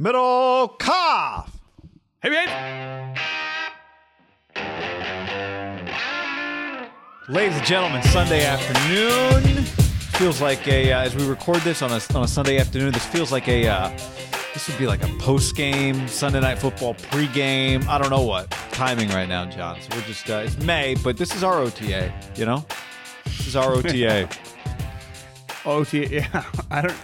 Middle calf. Hey, man. Ladies and gentlemen, Sunday afternoon feels like a. Uh, as we record this on a on a Sunday afternoon, this feels like a. Uh, this would be like a post game Sunday night football pregame. I don't know what timing right now, John. So we're just. Uh, it's May, but this is our OTA. You know, this is our OTA. OTA. yeah. I don't.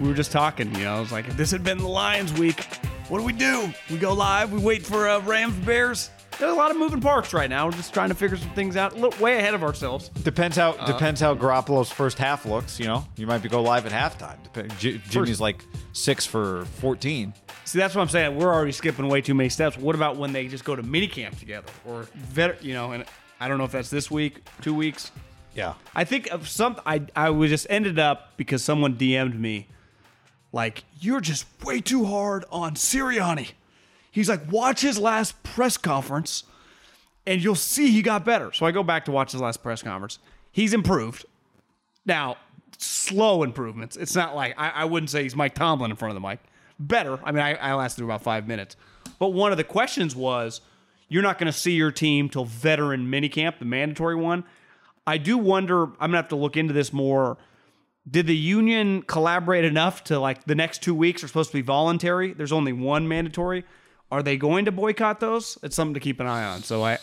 We were just talking. You know, I was like, if this had been the Lions week, what do we do? We go live. We wait for uh, Rams Bears. There's a lot of moving parts right now. We're just trying to figure some things out. A little way ahead of ourselves. Depends how depends how Garoppolo's first half looks. You know, you might be go live at halftime. Dep- J- Jimmy's like six for fourteen. See, that's what I'm saying. We're already skipping way too many steps. What about when they just go to minicamp together, or vet, you know? And I don't know if that's this week, two weeks. Yeah. I think of some. I I was just ended up because someone DM'd me, like you're just way too hard on Sirianni. He's like, watch his last press conference, and you'll see he got better. So I go back to watch his last press conference. He's improved. Now, slow improvements. It's not like I, I wouldn't say he's Mike Tomlin in front of the mic. Better. I mean, I, I lasted about five minutes. But one of the questions was, you're not going to see your team till veteran minicamp, the mandatory one. I do wonder. I'm gonna have to look into this more. Did the union collaborate enough to like the next two weeks are supposed to be voluntary? There's only one mandatory. Are they going to boycott those? It's something to keep an eye on. So I,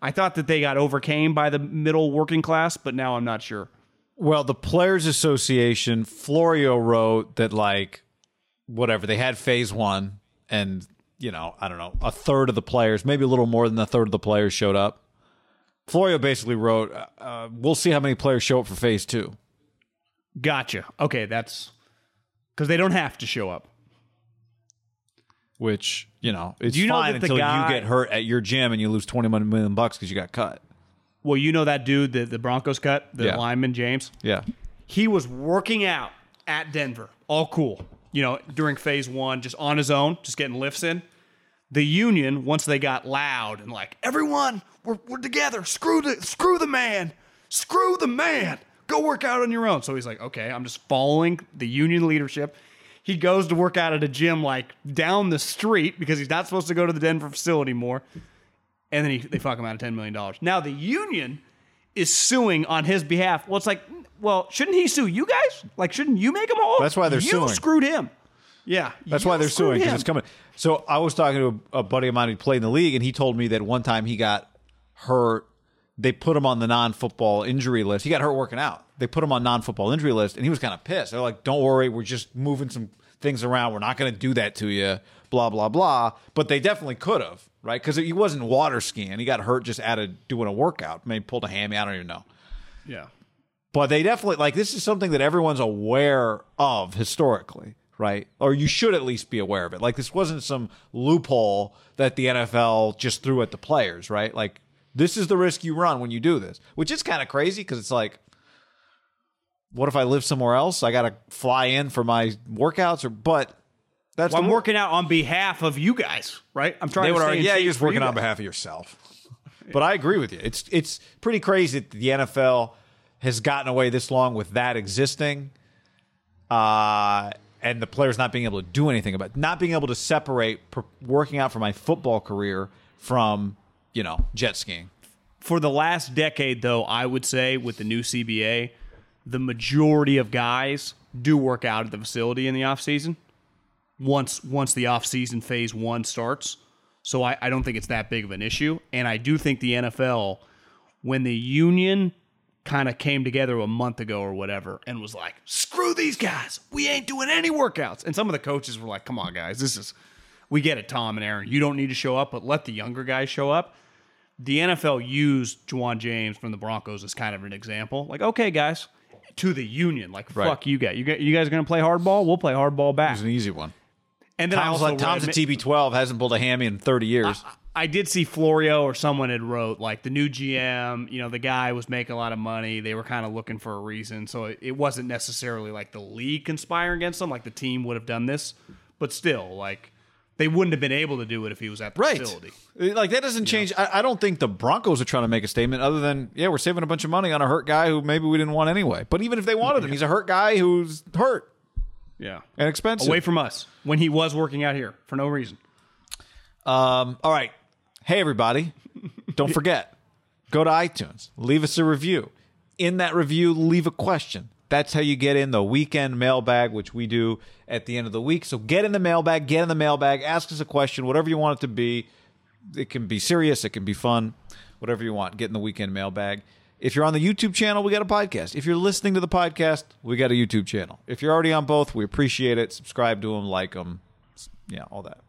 I thought that they got overcame by the middle working class, but now I'm not sure. Well, the Players Association, Florio wrote that like whatever they had phase one, and you know I don't know a third of the players, maybe a little more than a third of the players showed up. Florio basically wrote, uh, uh, "We'll see how many players show up for phase two. Gotcha. Okay, that's because they don't have to show up. which you know it's Do you know fine that the until guy- you get hurt at your gym and you lose twenty million bucks because you got cut. Well, you know that dude that the Broncos cut, the Yeah. lineman James. Yeah, he was working out at Denver, all cool. You know, during phase one, just on his own, just getting lifts in. The union, once they got loud and like, everyone, we're, we're together. Screw the screw the man. Screw the man. Go work out on your own. So he's like, okay, I'm just following the union leadership. He goes to work out at a gym like down the street because he's not supposed to go to the Denver facility more. And then he, they fuck him out of $10 million. Now the union is suing on his behalf. Well, it's like, well, shouldn't he sue you guys? Like, shouldn't you make him whole? That's why they're you suing. screwed him. Yeah. that's why they're suing because it's coming. So I was talking to a, a buddy of mine who played in the league, and he told me that one time he got hurt. They put him on the non-football injury list. He got hurt working out. They put him on non-football injury list, and he was kind of pissed. They're like, "Don't worry, we're just moving some things around. We're not going to do that to you." Blah blah blah. But they definitely could have, right? Because he wasn't water skiing. He got hurt just out of doing a workout. Maybe pulled a hammy. I don't even know. Yeah. But they definitely like this is something that everyone's aware of historically, right? Or you should at least be aware of it. Like this wasn't some loophole that the NFL just threw at the players, right? Like this is the risk you run when you do this, which is kind of crazy because it's like, what if I live somewhere else? I got to fly in for my workouts, or but that's Well, I'm the wor- working out on behalf of you guys, right? I'm trying they to would argue, yeah, you're just working you on behalf of yourself. But I agree with you. It's it's pretty crazy that the NFL has gotten away this long with that existing, uh, and the players not being able to do anything about, it. not being able to separate per- working out for my football career from you know jet skiing. For the last decade, though, I would say with the new CBA, the majority of guys do work out at the facility in the off season. Once once the off season phase one starts, so I, I don't think it's that big of an issue. And I do think the NFL, when the union kind of came together a month ago or whatever, and was like, "Screw these guys, we ain't doing any workouts," and some of the coaches were like, "Come on, guys, this is." We get it, Tom and Aaron. You don't need to show up, but let the younger guys show up the NFL used Ja'Wuan James from the Broncos as kind of an example. Like, okay, guys, to the union, like, Right. fuck you guys. You, guys- you guys are going to play hardball? We'll play hardball back. It's an easy one. And then I Tom's also like Tom's a TB12 hasn't pulled a hammy in 30 years. I did see Florio or someone had wrote like the new GM. You know, the guy was making a lot of money. They were kind of looking for a reason, so it, it wasn't necessarily like the league conspiring against them. Like the team would have done this, but still, like they wouldn't have been able to do it if he was at the Right. facility. Like that doesn't change. I, I don't think the Broncos are trying to make a statement other than yeah, we're saving a bunch of money on a hurt guy who maybe we didn't want anyway. But even if they wanted him, he's a hurt guy who's hurt. Yeah. and expensive. Away from us when he was working out here for no reason. Um, all right. Hey, everybody. Don't forget, go to iTunes, leave us a review. In that review, leave a question. That's how you get in the weekend mailbag, which we do at the end of the week. So get in the mailbag, get in the mailbag, ask us a question, whatever you want it to be. It can be serious, it can be fun, whatever you want. Get in the weekend mailbag. If you're on the YouTube channel, we got a podcast. If you're listening to the podcast, we got a YouTube channel. If you're already on both, we appreciate it. Subscribe to them, like them, yeah, all that.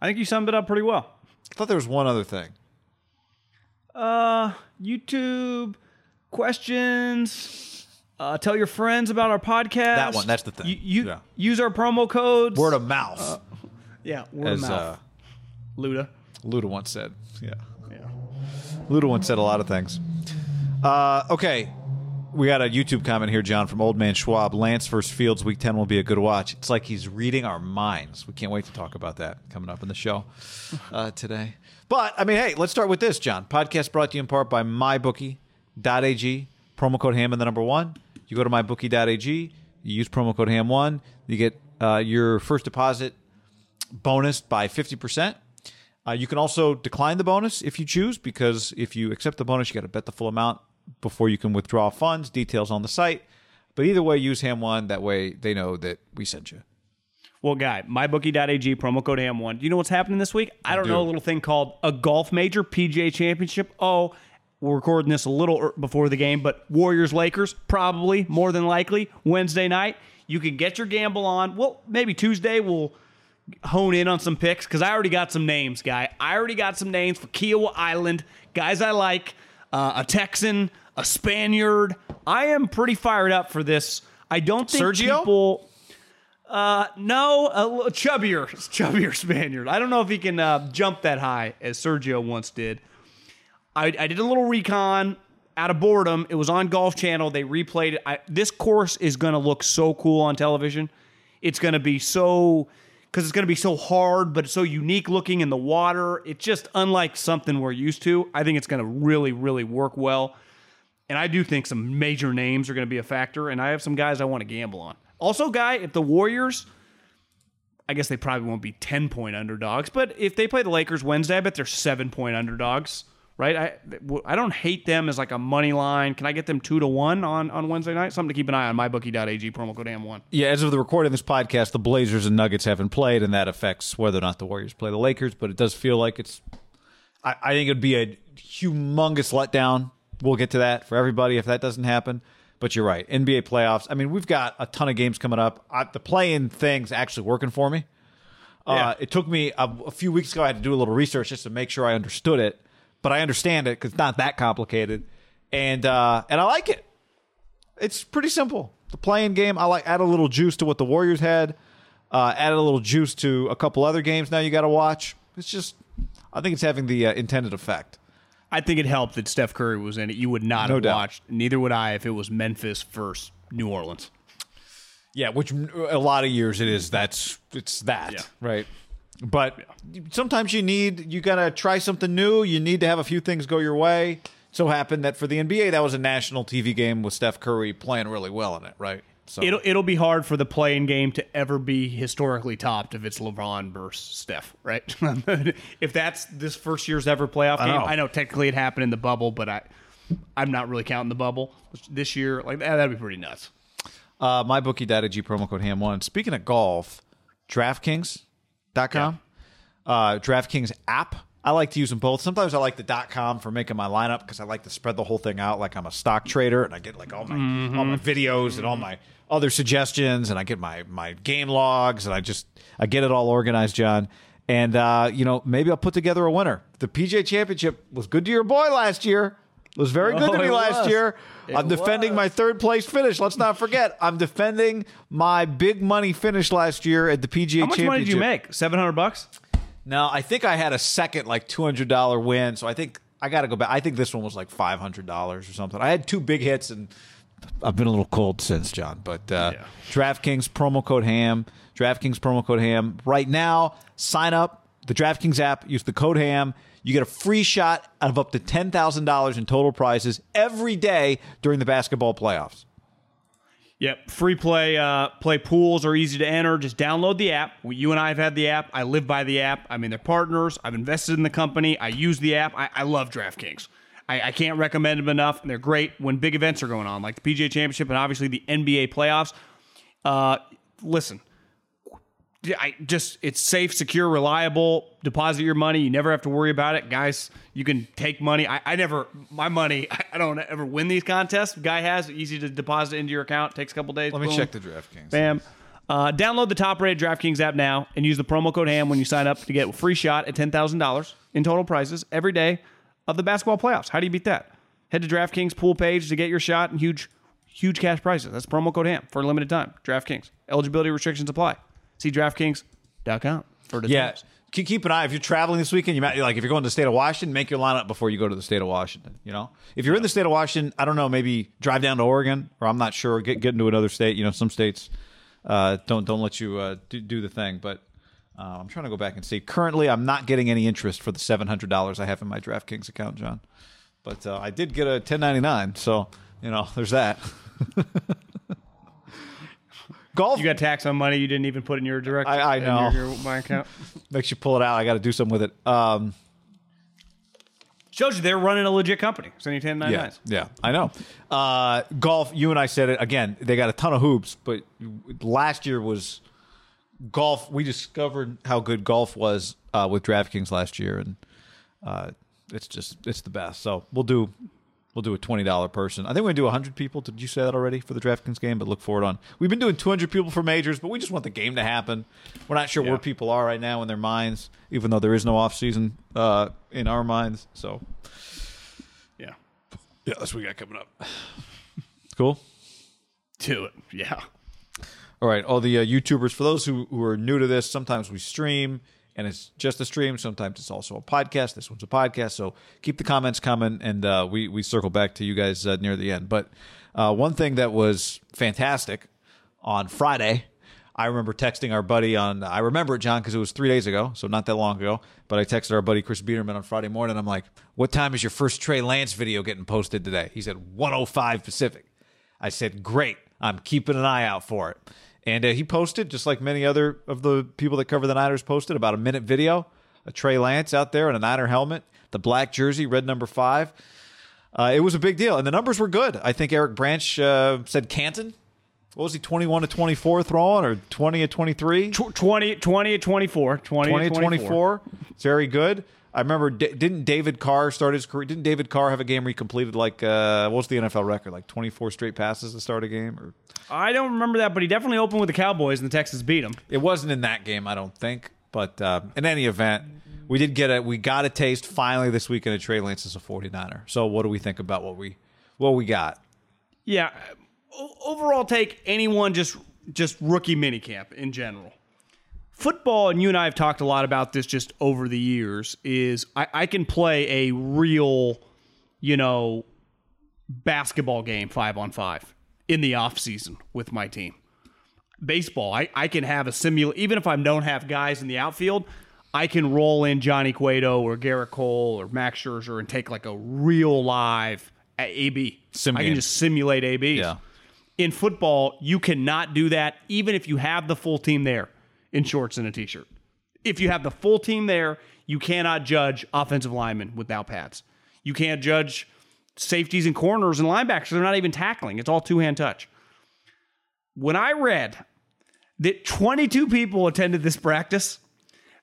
I think you summed it up pretty well. I thought there was one other thing. Uh, YouTube questions. Uh, tell your friends about our podcast. That one, that's the thing. You, you Yeah. use our promo codes. Word of mouth, yeah, word as of uh, mouth. Luda. Luda once said. Yeah, Yeah. Luda once said a lot of things. Uh, okay, we got a YouTube comment here, John, from Old Man Schwab. Lance versus Fields, Week Ten will be a good watch. It's like he's reading our minds. We can't wait to talk about that coming up in the show uh, today. But I mean, hey, let's start with this, John. Podcast brought to you in part by MyBookie.ag. Promo code Ham and the number one. You go to MyBookie.ag. You use promo code Ham one. You get uh, your first deposit bonus by 50%. Uh, you can also decline the bonus if you choose, because if you accept the bonus, you got to bet the full amount before you can withdraw funds. Details on the site. But either way, use Ham1. That way they know that we sent you. Well, guy, mybookie.ag, promo code ham1. Do you know what's happening this week? I don't do. know a little thing called a golf major, PGA Championship. Oh, we're recording this a little before the game, but Warriors Lakers, probably, more than likely, Wednesday night. You can get your gamble on. Well, maybe Tuesday we'll hone in on some picks because I already got some names, guy. I already got some names for Kiawah Island, guys I like, uh, a Texan, a Spaniard. I am pretty fired up for this. I don't think Sergio? people. Uh, no, a little chubbier, chubbier Spaniard. I don't know if he can uh, jump that high as Sergio once did. I, I did a little recon out of boredom. It was on Golf Channel. They replayed it. I, this course is going to look so cool on television. It's going to be so because it's going to be so hard, but it's so unique looking in the water. It's just unlike something we're used to. I think it's going to really, really work well. And I do think some major names are going to be a factor. And I have some guys I want to gamble on. Also, guy, if the Warriors, I guess they probably won't be 10 point underdogs, but if they play the Lakers Wednesday, I bet they're seven point underdogs, right? I, I don't hate them as like a money line. Can I get them two to one on, on Wednesday night? Something to keep an eye on. MyBookie.ag, promo code AM1. Yeah, as of the recording of this podcast, the Blazers and Nuggets haven't played, and that affects whether or not the Warriors play the Lakers. But it does feel like it's. I, I think it'd be a humongous letdown. We'll get to that for everybody if that doesn't happen. But you're right. NBA playoffs. I mean, we've got a ton of games coming up. I, the play-in thing's actually working for me. Uh, Yeah. it took me a, a few weeks ago. I had to do a little research just to make sure I understood it, but I understand it because it's not that complicated, and uh, and I like it. It's pretty simple. The playing game, I like add a little juice to what the Warriors had. Uh, add a little juice to a couple other games. Now you got to watch. It's just, I think it's having the uh, intended effect. I think it helped that Steph Curry was in it. You would not No have doubt. watched. Neither would I if it was Memphis versus New Orleans. Yeah, which a lot of years it is. That's it's that Yeah. right. But sometimes you need you gotta try something new. You need to have a few things go your way. So happened that for the NBA, that was a national TV game with Steph Curry playing really well in it, right? So It'll it'll be hard for the playing game to ever be historically topped if it's LeBron versus Steph, right? if that's this first year's ever playoff game, know. I know technically it happened in the bubble, but I I'm not really counting the bubble this year. Like that, that'd be pretty nuts. uh, MyBookie.ag promo code ham one. Speaking of golf, DraftKings.com, uh, DraftKings app. I like to use them both. Sometimes I like the dot .com for making my lineup because I like to spread the whole thing out like I'm a stock trader and I get like all my all my videos and all my other suggestions and I get my my game logs and I just I get it all organized, John. And uh, you know maybe I'll put together a winner. The PGA Championship was good to your boy last year. It was very good Oh, to me last was. year. I'm defending was. my third place finish. Let's not forget, I'm defending my big money finish last year at the PGA championship. How much Championship. money did you make? Seven hundred bucks. No, I think I had a second like two hundred dollar win. So I think I got to go back. I think this one was like five hundred dollars or something. I had two big hits and I've been a little cold since, John. But uh, Yeah. DraftKings promo code Ham. DraftKings promo code Ham. Right now, sign up the DraftKings app. Use the code Ham. You get a free shot of up to ten thousand dollars in total prizes every day during the basketball playoffs. Yep, free play uh, play pools are easy to enter. Just download the app. You and I have had the app. I live by the app. I mean, they're partners. I've invested in the company. I use the app. I, I love DraftKings. I, I can't recommend them enough. and They're great when big events are going on, like the PGA Championship and obviously the NBA playoffs. Uh, listen, I just it's safe, secure, reliable. Deposit your money. You never have to worry about it, guys. You can take money. I, I never my money. I don't ever win these contests. Guy has easy to deposit into your account. Takes a couple days. Let me boom. check the DraftKings. Bam. Uh, download the top-rated DraftKings app now and use the promo code HAM when you sign up to get a free shot at ten thousand dollars in total prizes every day of the basketball playoffs. How do you beat that? Head to DraftKings pool page to get your shot and huge, huge cash prizes. That's promo code HAM for a limited time. DraftKings. Eligibility restrictions apply. See DraftKings.com for details. Yeah. Keep keep an eye. If you're traveling this weekend, you might like if you're going to the state of Washington, make your lineup before you go to the state of Washington. You know, if you're in the state of Washington, I don't know, maybe drive down to Oregon, or I'm not sure, get get into another state. You know, some states uh, don't don't let you uh, do, do the thing. But uh, I'm trying to go back and see. Currently, I'm not getting any interest for the seven hundred dollars I have in my DraftKings account, John. But uh, I did get a 1099, so you know, there's that. Golf You got tax on money you didn't even put in your direct. I- I know. your, your my account. makes you pull it out. I got to do something with it. Um, Shows you they're running a legit company. Sending ten nine Yeah, nines. yeah, I know. Uh, golf. You and I said it again. They got a ton of hoops, but last year was golf. We discovered how good golf was uh, with DraftKings last year, and uh, it's just it's the best. So we'll do we'll do a twenty dollar person. I think we're gonna do hundred people. Did you say that already for the DraftKings game? But look for it on. We've been doing two hundred people for majors, but we just want the game to happen. We're not sure Yeah. where people are right now in their minds, even though there is no off season uh, in our minds. So Yeah. yeah, that's what we got coming up. Cool. Do it. Yeah. All right, all the uh, YouTubers. For those who, who are new to this, sometimes we stream and it's just a stream. Sometimes it's also a podcast. This one's a podcast. So keep the comments coming, and uh, we we circle back to you guys uh, near the end. But uh, one thing that was fantastic on Friday, I remember texting our buddy on. I remember it, John, because it was three days ago, so not that long ago. But I texted our buddy Chris Biederman on Friday morning. I'm like, "What time is your first Trey Lance video getting posted today?" He said 105 Pacific. I said, "Great, I'm keeping an eye out for it." And uh, he posted, just like many other of the people that cover the Niners posted, about a minute video, a Trey Lance out there in a Niner helmet, the black jersey, red number five. Uh, it was a big deal, and the numbers were good. I think Eric Branch uh, said Canton. What was he, 21 to 24 throwing, or 20 to 23? Tw- 20, 20 at 24. 20, 20 at to 24. It's very good. I remember, D- didn't David Carr start his career? Didn't David Carr have a game where he completed like, uh, what was the NFL record? Like 24 straight passes to start a game? Or I don't remember that, but he definitely opened with the Cowboys and the Texans beat him. It wasn't in that game, I don't think. But uh, in any event, we did get a we got a taste finally this weekend of Trey Lance as a 49er. So what do we think about what we what we got? Yeah. O- overall take anyone just just rookie minicamp in general. Football, and you and I have talked a lot about this just over the years, is I, I can play a real, you know, basketball game five on five in the off season with my team. Baseball, I, I can have a simula even if I don't have guys in the outfield, I can roll in Johnny Cueto or Gerrit Cole or Max Scherzer and take like a real live AB. Sim I game. can just simulate ABs. Yeah. In football, you cannot do that even if you have the full team there in shorts and a t-shirt. If you have the full team there, you cannot judge offensive linemen without pads. You can't judge safeties and corners and linebackers. They're not even tackling. It's all two-hand touch. When I read that 22 people attended this practice,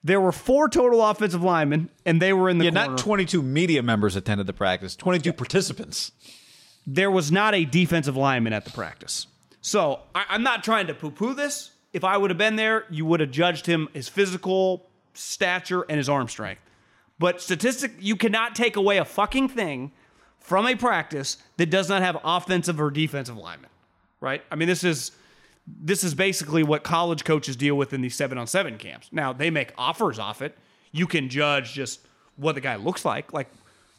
there were four total offensive linemen, and they were in the Yeah, corner. not 22 media members attended the practice, 22 participants. there was not a defensive lineman at the practice. So I, I'm not trying to poo poo this. If I would have been there, you would have judged him his physical stature and his arm strength. But statistic, you cannot take away a fucking thing from a practice that does not have offensive or defensive linemen, right? I mean, this is this is basically what college coaches deal with in these seven on seven camps. Now they make offers off it. You can judge just what the guy looks like. Like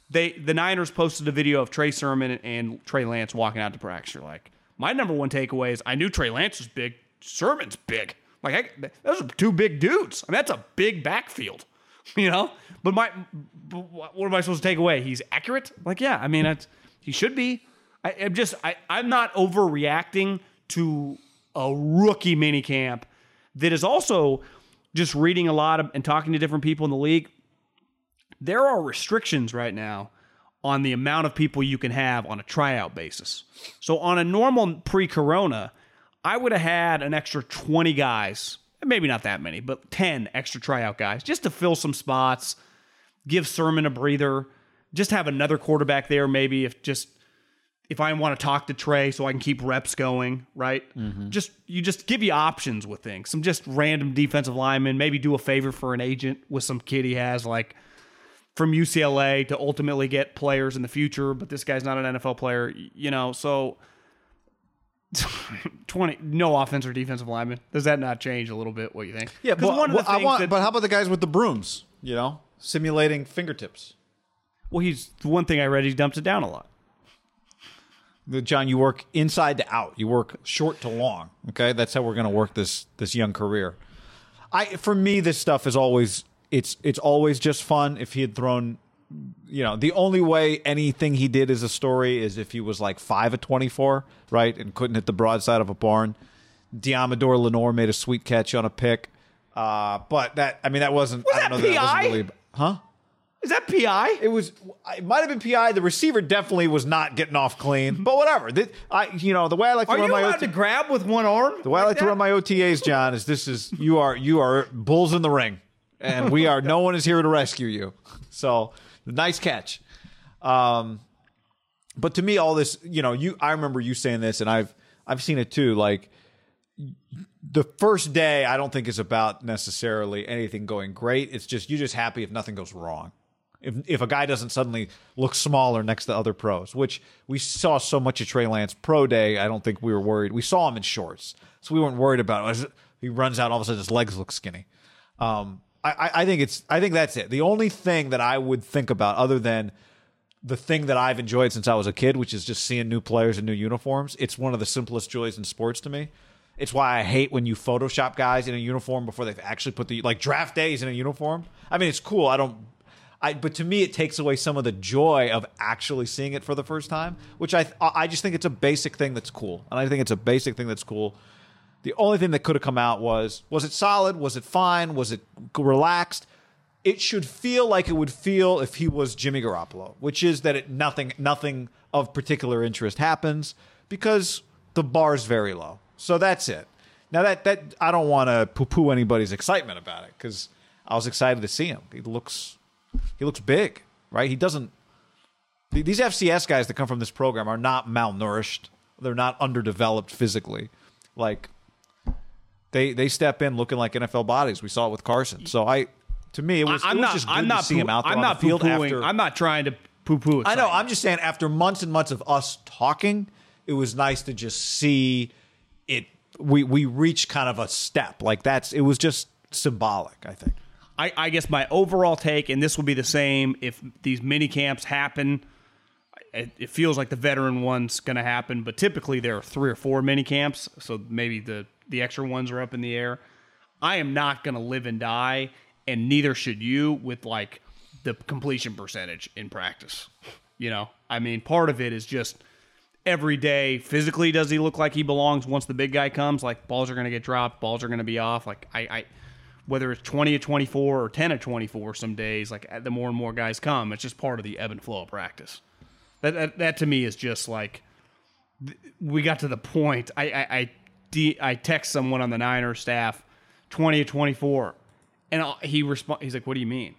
they the Niners posted a video of Trey Sermon and Trey Lance walking out to practice. You're like, my number one takeaway is I knew Trey Lance was big. Sermon's big. Like I, those are two big dudes. I mean, that's a big backfield, you know. But my, but what am I supposed to take away? He's accurate. Like yeah, I mean, he should be. I, I'm just I, I'm not overreacting to a rookie mini camp that is also just reading a lot of and talking to different people in the league. There are restrictions right now on the amount of people you can have on a tryout basis. So on a normal pre-corona, I would have had an extra 20 guys, maybe not that many, but 10 extra tryout guys just to fill some spots, give Sermon a breather, just have another quarterback there maybe if just if I want to talk to Trey so I can keep reps going, right? Mm-hmm. Just you just give you options with things. Some just random defensive lineman, maybe do a favor for an agent with some kid he has like from UCLA to ultimately get players in the future, but this guy's not an NFL player, you know, so 20 no offense or defensive lineman. Does that not change a little bit what you think? Yeah, 'Cause but, one of the I things want, that- but how about the guys with the brooms? You know, simulating fingertips. well, he's the one thing I read he dumps it down a lot. John, you work inside to out. You work short to long. Okay, that's how we're going to work this this young career. I for me, this stuff is always it's it's always just fun. If he had thrown, you know, the only way anything he did as a story is if he was like five of twenty four, right, and couldn't hit the broadside of a barn. Deommodore Lenoir made a sweet catch on a pick, uh, but that I mean that wasn't. Was I that don't know that PI? wasn't really, huh? Is that PI? It was. It might have been PI. The receiver definitely was not getting off clean. But whatever. Th- I, you know, the way I like to Are run you my OT- to grab with one arm? the way I like to run my OTAs, John, is this is you are you are bulls in the ring, and we are. no one is here to rescue you. So nice catch. Um, but to me, all this, you know, you. I remember you saying this, and I've I've seen it too. Like the first day, I don't think is about necessarily anything going great. It's just you're just happy if nothing goes wrong. If if a guy doesn't suddenly look smaller next to other pros, which we saw so much at Trey Lance pro day, I don't think we were worried. We saw him in shorts, so we weren't worried about it. He runs out, all of a sudden his legs look skinny. Um, I, I think it's I think that's it. The only thing that I would think about, other than the thing that I've enjoyed since I was a kid, which is just seeing new players in new uniforms. It's one of the simplest joys in sports to me. It's why I hate when you Photoshop guys in a uniform before they've actually put the like draft days in a uniform. I mean, it's cool. I don't. I, but to me, it takes away some of the joy of actually seeing it for the first time, which I I just think it's a basic thing that's cool, and I think it's a basic thing that's cool. The only thing that could have come out was was it solid? Was it fine? Was it relaxed? It should feel like it would feel if he was Jimmy Garoppolo, which is that it nothing nothing of particular interest happens because the bar's very low. So that's it. Now that that I don't want to poo poo anybody's excitement about it because I was excited to see him. He looks he looks big, right? He doesn't. These FCS guys that come from this program are not malnourished. They're not underdeveloped physically. Like they they step in looking like NFL bodies. We saw it with Carson. So I, to me, it was, I'm it was not. just good I'm not. to see him out there I'm on not the field after. I'm not trying to poo-poo. It. I know. I'm just saying. After months and months of us talking, it was nice to just see it. We we reached kind of a step. Like that's. It was just symbolic. I think. I, I guess my overall take, and this will be the same if these mini camps happen. It, it feels like the veteran one's going to happen, but typically there are three or four mini camps, so maybe the the extra ones are up in the air. I am not going to live and die, and neither should you with like the completion percentage in practice. You know, I mean, part of it is just every day physically does he look like he belongs once the big guy comes like balls are going to get dropped balls are going to be off like I, I whether it's 20 of 24 or 10 of 24 some days like the more and more guys come it's just part of the ebb and flow of practice that that, that to me is just like we got to the point i i I, de- I text someone on the Niners staff 20 of 24 and I'll- he respond he's like what do you mean?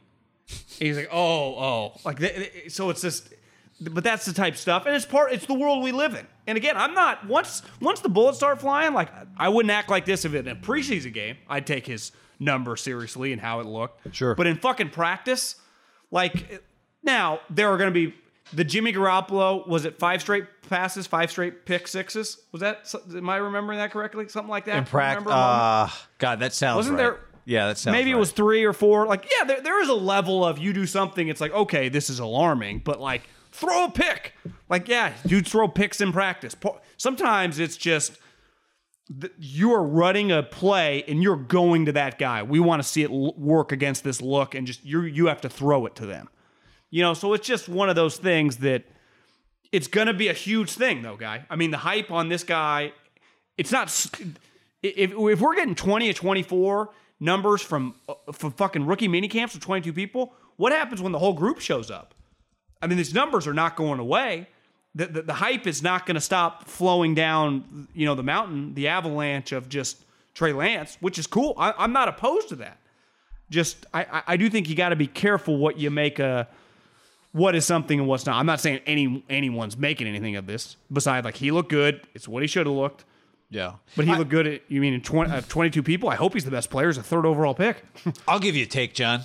He's like oh oh. Like th- so it's just but that's the type of stuff. And it's part it's the world we live in. And again i'm not once once the bullets start flying like i wouldn't act like this if it in a preseason game. I'd take his number seriously and how it looked. Sure. but in fucking practice like now there are going to be the jimmy garoppolo was it five straight passes five straight pick sixes was that am i remembering that correctly something like that In practice, uh, God, that sounds Wasn't right. there- Yeah, that sounds. maybe it was three or four. Like, yeah, there, there is a level of you do something, it's like, okay, this is alarming, but like, throw a pick. Like, yeah, dudes throw picks in practice. Sometimes it's just you are running a play and you're going to that guy. We want to see it work against this look, and just you you have to throw it to them. You know, so it's just one of those things that it's going to be a huge thing, though, guy. I mean, the hype on this guy it's not. If if we're getting twenty or twenty four numbers from uh, from fucking rookie mini camps with twenty two people, what happens when the whole group shows up? I mean, these numbers are not going away. The, the, the hype is not going to stop flowing down, you know, the mountain, the avalanche of just Trey Lance, which is cool. I, I'm not opposed to that. Just, I- I do think you got to be careful what you make a, what is something and what's not. I'm not saying any anyone's making anything of this. Besides, like he looked good. It's what he should have looked. Yeah. But he looked good. At, you mean in 20, uh, 22 people? I hope he's the best player. He's a third overall pick. I'll give you a take, John.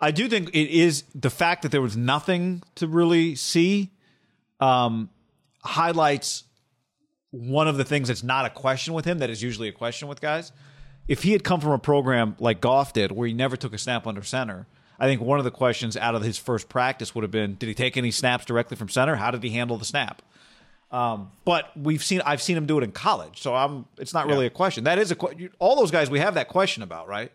I do think it is the fact that there was nothing to really see um, highlights one of the things that's not a question with him that is usually a question with guys. If he had come from a program like Goff did, where he never took a snap under center, I think one of the questions out of his first practice would have been: Did he take any snaps directly from center? How did he handle the snap? Um, but we've seen I've seen him do it in college, so I'm. It's not really a question. That is a question. All those guys we have that question about, right?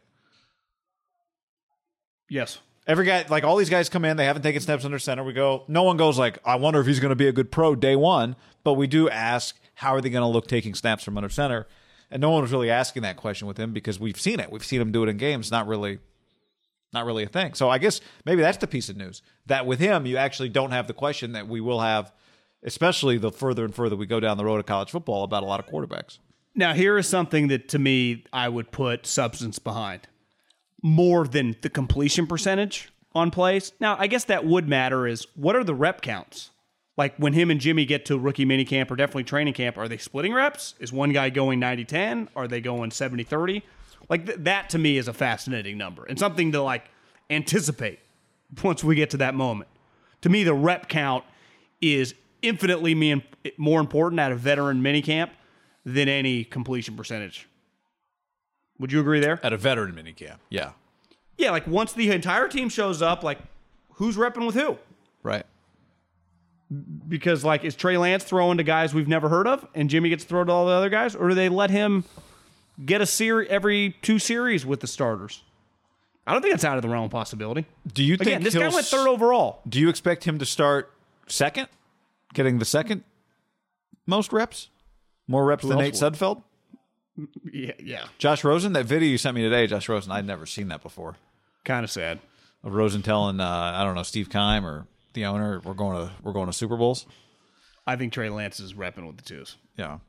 yes. Every guy, like all these guys come in, they haven't taken steps under center. We go, no one goes like, I wonder if he's going to be a good pro day one. But we do ask, how are they going to look taking snaps from under center? And no one was really asking that question with him because we've seen it. We've seen him do it in games. Not really, not really a thing. So I guess maybe that's the piece of news that with him, you actually don't have the question that we will have, especially the further and further we go down the road of college football about a lot of quarterbacks. Now, here is something that to me I would put substance behind more than the completion percentage on plays. Now, I guess that would matter is what are the rep counts? Like when him and Jimmy get to rookie mini camp or definitely training camp, are they splitting reps? Is one guy going 90 10? Are they going 70 30? Like th- that to me is a fascinating number and something to like anticipate once we get to that moment. To me, the rep count is infinitely more important at a veteran mini camp than any completion percentage. Would you agree there? At a veteran minicamp. Yeah. Yeah, like once the entire team shows up, like who's repping with who? Right. Because like is Trey Lance throwing to guys we've never heard of, and Jimmy gets thrown to all the other guys, or do they let him get a series every two series with the starters? I don't think that's out of the realm of possibility. Do you think Again, this guy went third overall. Do you expect him to start second, getting the second most reps, more reps than Nate would? Sudfeld? Yeah, yeah. Josh Rosen, that video you sent me today, Josh Rosen, I'd never seen that before. Kind of sad. Of Rosen telling, uh, I don't know, Steve Keim or the owner, we're going to we're going to Super Bowls. I think Trey Lance is repping with the twos. Yeah.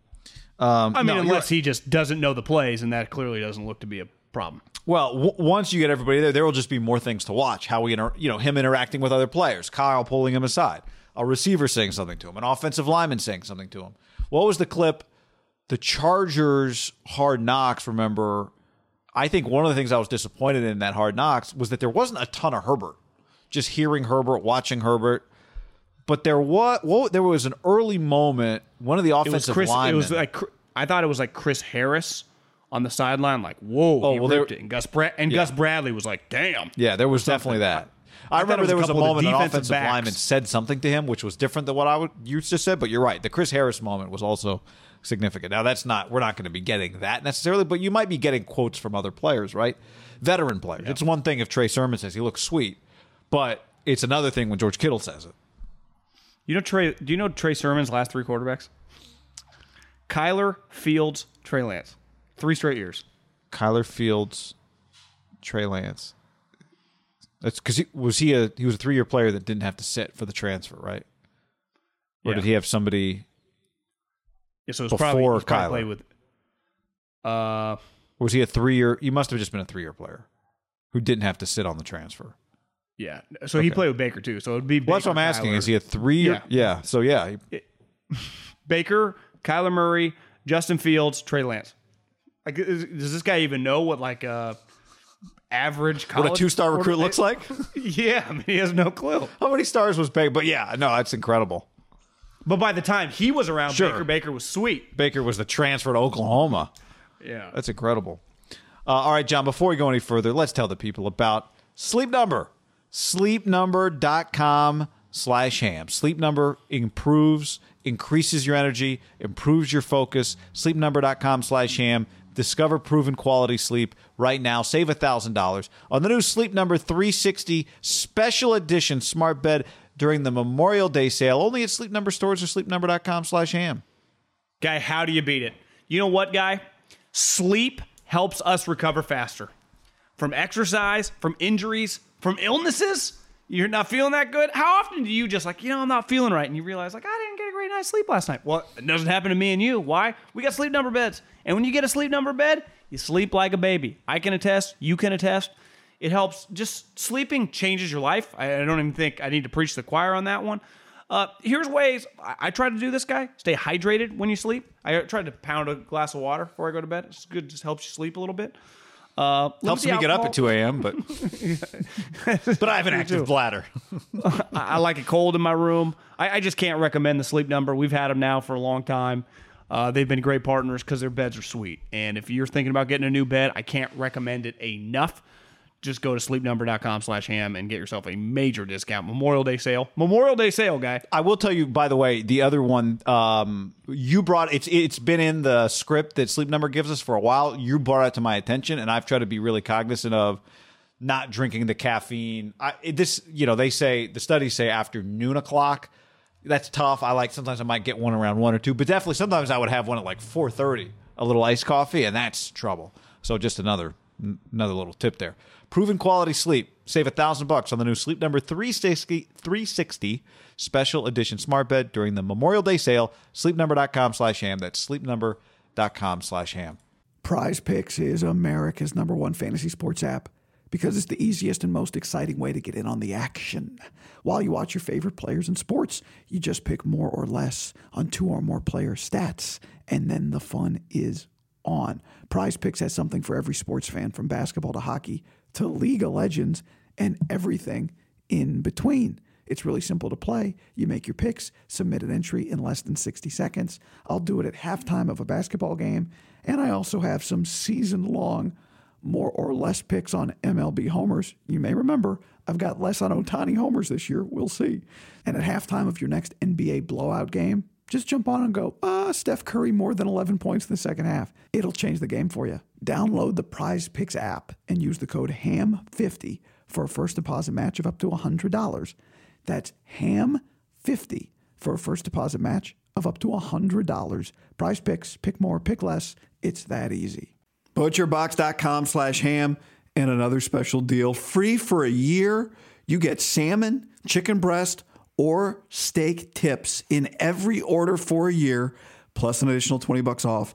Um, I mean, no, unless he just doesn't know the plays, and that clearly doesn't look to be a problem. Well, w- once you get everybody there, there will just be more things to watch. How we, inter- you know, him interacting with other players, Kyle pulling him aside, a receiver saying something to him, an offensive lineman saying something to him. What was the clip? The Chargers hard knocks. Remember, I think one of the things I was disappointed in that hard knocks was that there wasn't a ton of Herbert. Just hearing Herbert, watching Herbert, but there was well, there was an early moment. One of the It was offensive Chris. linemen. It was like I thought it was like Chris Harris on the sideline. Like whoa, Oh, he well, there- it. And Gus Brad and Gus Bradley was like, damn. Yeah, there was definitely that. I, it remember there was a couple of the moment an offensive backs. lineman said something to him, which was different than what I would you just said. But you're right. The Chris Harris moment was also significant. Now that's not we're not going to be getting that necessarily, but you might be getting quotes from other players, right? Veteran players. It's one thing if Trey Sermon says he looks sweet, but it's another thing when George Kittle says it. You know Trey? Do you know Trey Sermon's last three quarterbacks? Kyler, Fields, Trey Lance, three straight years. Kyler Fields, Trey Lance. That's because he was he a he was a three year player that didn't have to sit for the transfer, right? Or Yeah. did he have somebody? Yeah, so it was Before probably, probably Kyler. played with. Uh, Was he a three year? He must have just been a three year player who didn't have to sit on the transfer. Yeah. So he played with Baker too. So it'd be. Well, that's what I'm Baker, asking. Kyler- Is he a three year? Yeah. Yeah. So yeah, he- Baker, Kyler Murray, Justin Fields, Trey Lance? Like, is, does this guy even know what like a average college what a two star recruit looks like. Yeah, I mean, he has no clue. How many stars was Baker? But yeah, no, that's incredible. But by the time he was around, Sure. Baker Baker was sweet. Baker was the transfer to Oklahoma. Yeah. That's incredible. Uh, all right, John, before we go any further, let's tell the people about Sleep Number. Sleepnumber.com slash ham. Sleep Number improves, increases your energy, improves your focus. Sleepnumber.com slash ham. Discover proven quality sleep right now. Save $1,000 on the new Sleep Number 360 Special Edition Smart Bed during the Memorial Day sale. Only at Sleep Number stores or sleepnumber.com slash ham. Guy, how do you beat it? You know what, guy? Sleep helps us recover faster from exercise, from injuries, from illnesses. You're not feeling that good. How often do you just like, you know, I'm not feeling right, and you realize like I didn't get a great night's sleep last night? Well, it doesn't happen to me and you. Why? We got sleep number beds, and when you get a sleep number bed, you sleep like a baby. I can attest. You can attest. It helps. Just sleeping changes your life. I, don't even think I need to preach the choir on that one. Uh, here's ways I, I try to do this, guy. Stay hydrated when you sleep. I try to pound a glass of water before I go to bed. It's good. Just helps you sleep a little bit. Uh, Helps me get up at 2 a.m., but but I have an active bladder. I, I like it cold in my room. I, I just can't recommend the sleep number. We've had them now for a long time. Uh, they've been great partners because their beds are sweet. And if you're thinking about getting a new bed, I can't recommend it enough. Just go to sleepnumber.com slash ham and get yourself a major discount. Memorial Day sale. Memorial Day sale, guy. I will tell you, by the way, the other one um, you brought it's it's been in the script that Sleep Number gives us for a while. You brought it to my attention, and I've tried to be really cognizant of not drinking the caffeine. I, this, you know, they say the studies say after noon o'clock. That's tough. I like sometimes I might get one around one or two, but definitely sometimes I would have one at like four thirty, a little iced coffee, and that's trouble. So just another another little tip there. Proven quality sleep. Save a thousand bucks on the new Sleep Number 360, 360 special edition smart bed during the Memorial Day sale. Sleepnumber.com slash ham. That's sleepnumber.com slash ham. Prize Picks is America's number one fantasy sports app because it's the easiest and most exciting way to get in on the action. While you watch your favorite players in sports, you just pick more or less on two or more player stats, and then the fun is on. Prize Picks has something for every sports fan from basketball to hockey to League of Legends and everything in between. It's really simple to play. You make your picks, submit an entry in less than 60 seconds. I'll do it at halftime of a basketball game. And I also have some season long, more or less picks on MLB homers. You may remember I've got less on Ohtani homers this year. We'll see. And at halftime of your next NBA blowout game, just jump on and go, ah, Steph Curry more than 11 points in the second half. It'll change the game for you. Download the Prize Picks app and use the code HAM50 for a first deposit match of up to $100. That's HAM50 for a first deposit match of up to $100. Prize Picks, pick more, pick less. It's that easy. Butcherbox.com slash ham and another special deal. Free for a year. You get salmon, chicken breast, or steak tips in every order for a year, plus an additional 20 bucks off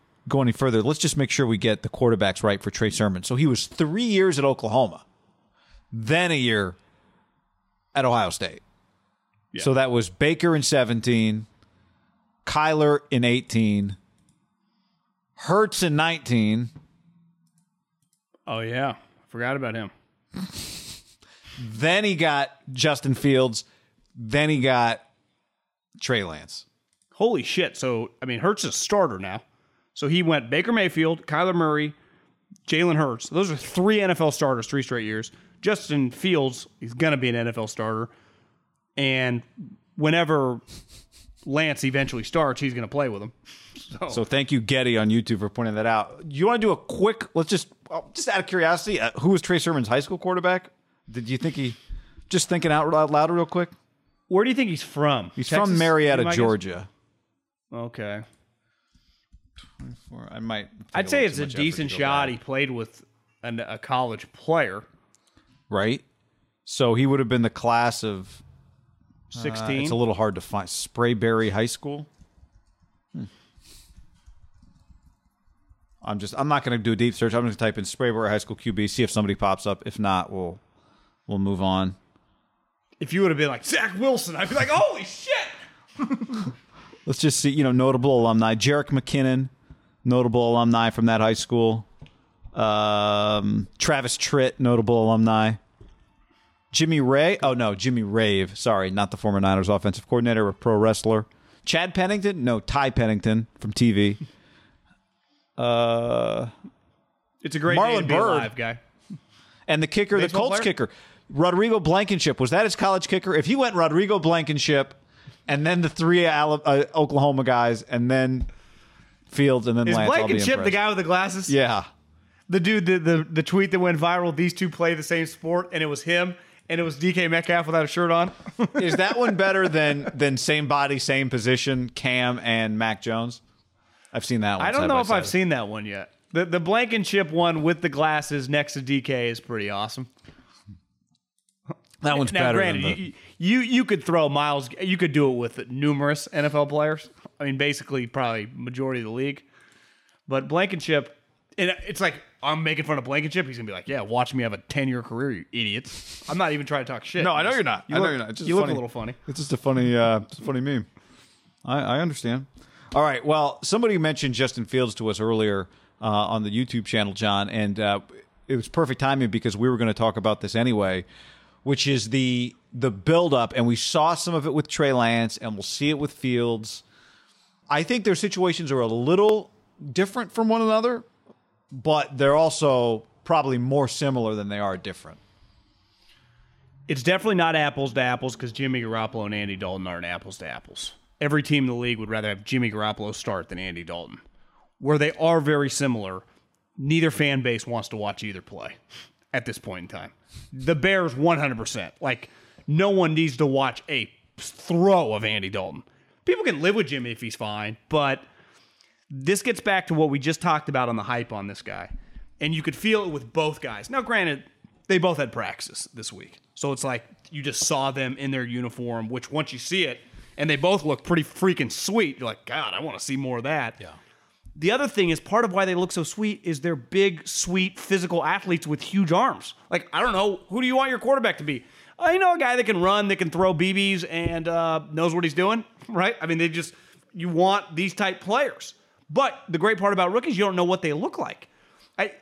go any further, let's just make sure we get the quarterbacks right for Trey Sermon. So he was three years at Oklahoma, then a year at Ohio State. So that was Baker in 17, Kyler in 18, Hurts in 19, Oh, yeah. Forgot about him. then he got Justin Fields, then he got Trey Lance. Holy shit. So, I mean, Hurts is a starter now. So he went Baker Mayfield, Kyler Murray, Jalen Hurts. Those are three NFL starters, three straight years. Justin Fields, he's going to be an NFL starter. And whenever Lance eventually starts, he's going to play with him. So, So thank you, Getty, on YouTube for pointing that out. You want to do a quick? Let's just, just out of curiosity, uh, who was Trey Sermon's high school quarterback? Did you think he? Just thinking out loud, real quick. where do you think he's from? He's Texas? from Marietta, Be my guess? Georgia. Okay. Or I might. I'd say it's a decent shot. He played with an, a college player, right? So he would have been the class of. uh, 16. it's a little hard to find. Sprayberry High School. Hmm. I'm just. I'm not going to do a deep search. I'm going to type in Sprayberry High School QB. See if somebody pops up. If not, we'll we'll move on. If you would have been like Zach Wilson, I'd be like, holy shit. Let's just see, you know, notable alumni. Jerick McKinnon, notable alumni from that high school. Um, Travis Tritt, notable alumni. Jimmy Ray. Oh no, Jimmy Rave. Sorry, not the former Niners offensive coordinator, a pro wrestler. Chad Pennington. No, Ty Pennington from TV. Uh, It's a great Marlon be alive, guy. and the kicker, the Colts player? kicker, Rodrigo Blankenship. Was that his college kicker? If he went Rodrigo Blankenship, and then the three Ala- uh, Oklahoma guys, and then Fields, and then Is Lance, I'll be Blankenship the impressed. guy with the glasses? Yeah. The dude, the, the the tweet that went viral. These two play the same sport, and it was him, and it was DK Metcalf without a shirt on. Is that one better than than same body, same position, Cam and Mac Jones? I've seen that one. I don't side know by if I've side. seen that one yet. The the Blankenship one with the glasses next to DK is pretty awesome. that one's Now, better. granted, than the, you, you you could throw Miles. You could do it with numerous NFL players. I mean, basically, probably majority of the league. But Blankenship, and it's like I'm making fun of Blankenship. He's gonna be like, "Yeah, watch me have a ten year career, you idiots." I'm not even trying to talk shit. no, I know You you're not. You I know look, you're not. It's just you look funny. a little funny. It's just a funny, uh, it's a funny meme. I, I understand. All right. Well, somebody mentioned Justin Fields to us earlier uh, on the YouTube channel, John, and uh, it was perfect timing because we were going to talk about this anyway, which is the the build up, and we saw some of it with Trey Lance, and we'll see it with Fields. I think their situations are a little different from one another, but they're also probably more similar than they are different. It's definitely not apples to apples because Jimmy Garoppolo and Andy Dalton aren't apples to apples. Every team in the league would rather have Jimmy Garoppolo start than Andy Dalton. Where they are very similar, neither fan base wants to watch either play at this point in time. The Bears, 100%. Like, no one needs to watch a throw of Andy Dalton. People can live with Jimmy if he's fine, but this gets back to what we just talked about on the hype on this guy. And you could feel it with both guys. Now, granted, they both had praxis this week. So it's like you just saw them in their uniform, which once you see it, and they both look pretty freaking sweet, you're like, God, I want to see more of that. Yeah. The other thing is part of why they look so sweet is they're big, sweet, physical athletes with huge arms. Like, I don't know, who do you want your quarterback to be? I know a guy that can run, that can throw BBs, and uh, knows what he's doing, right? I mean, they just, you want these type players. But the great part about rookies, you don't know what they look like. I,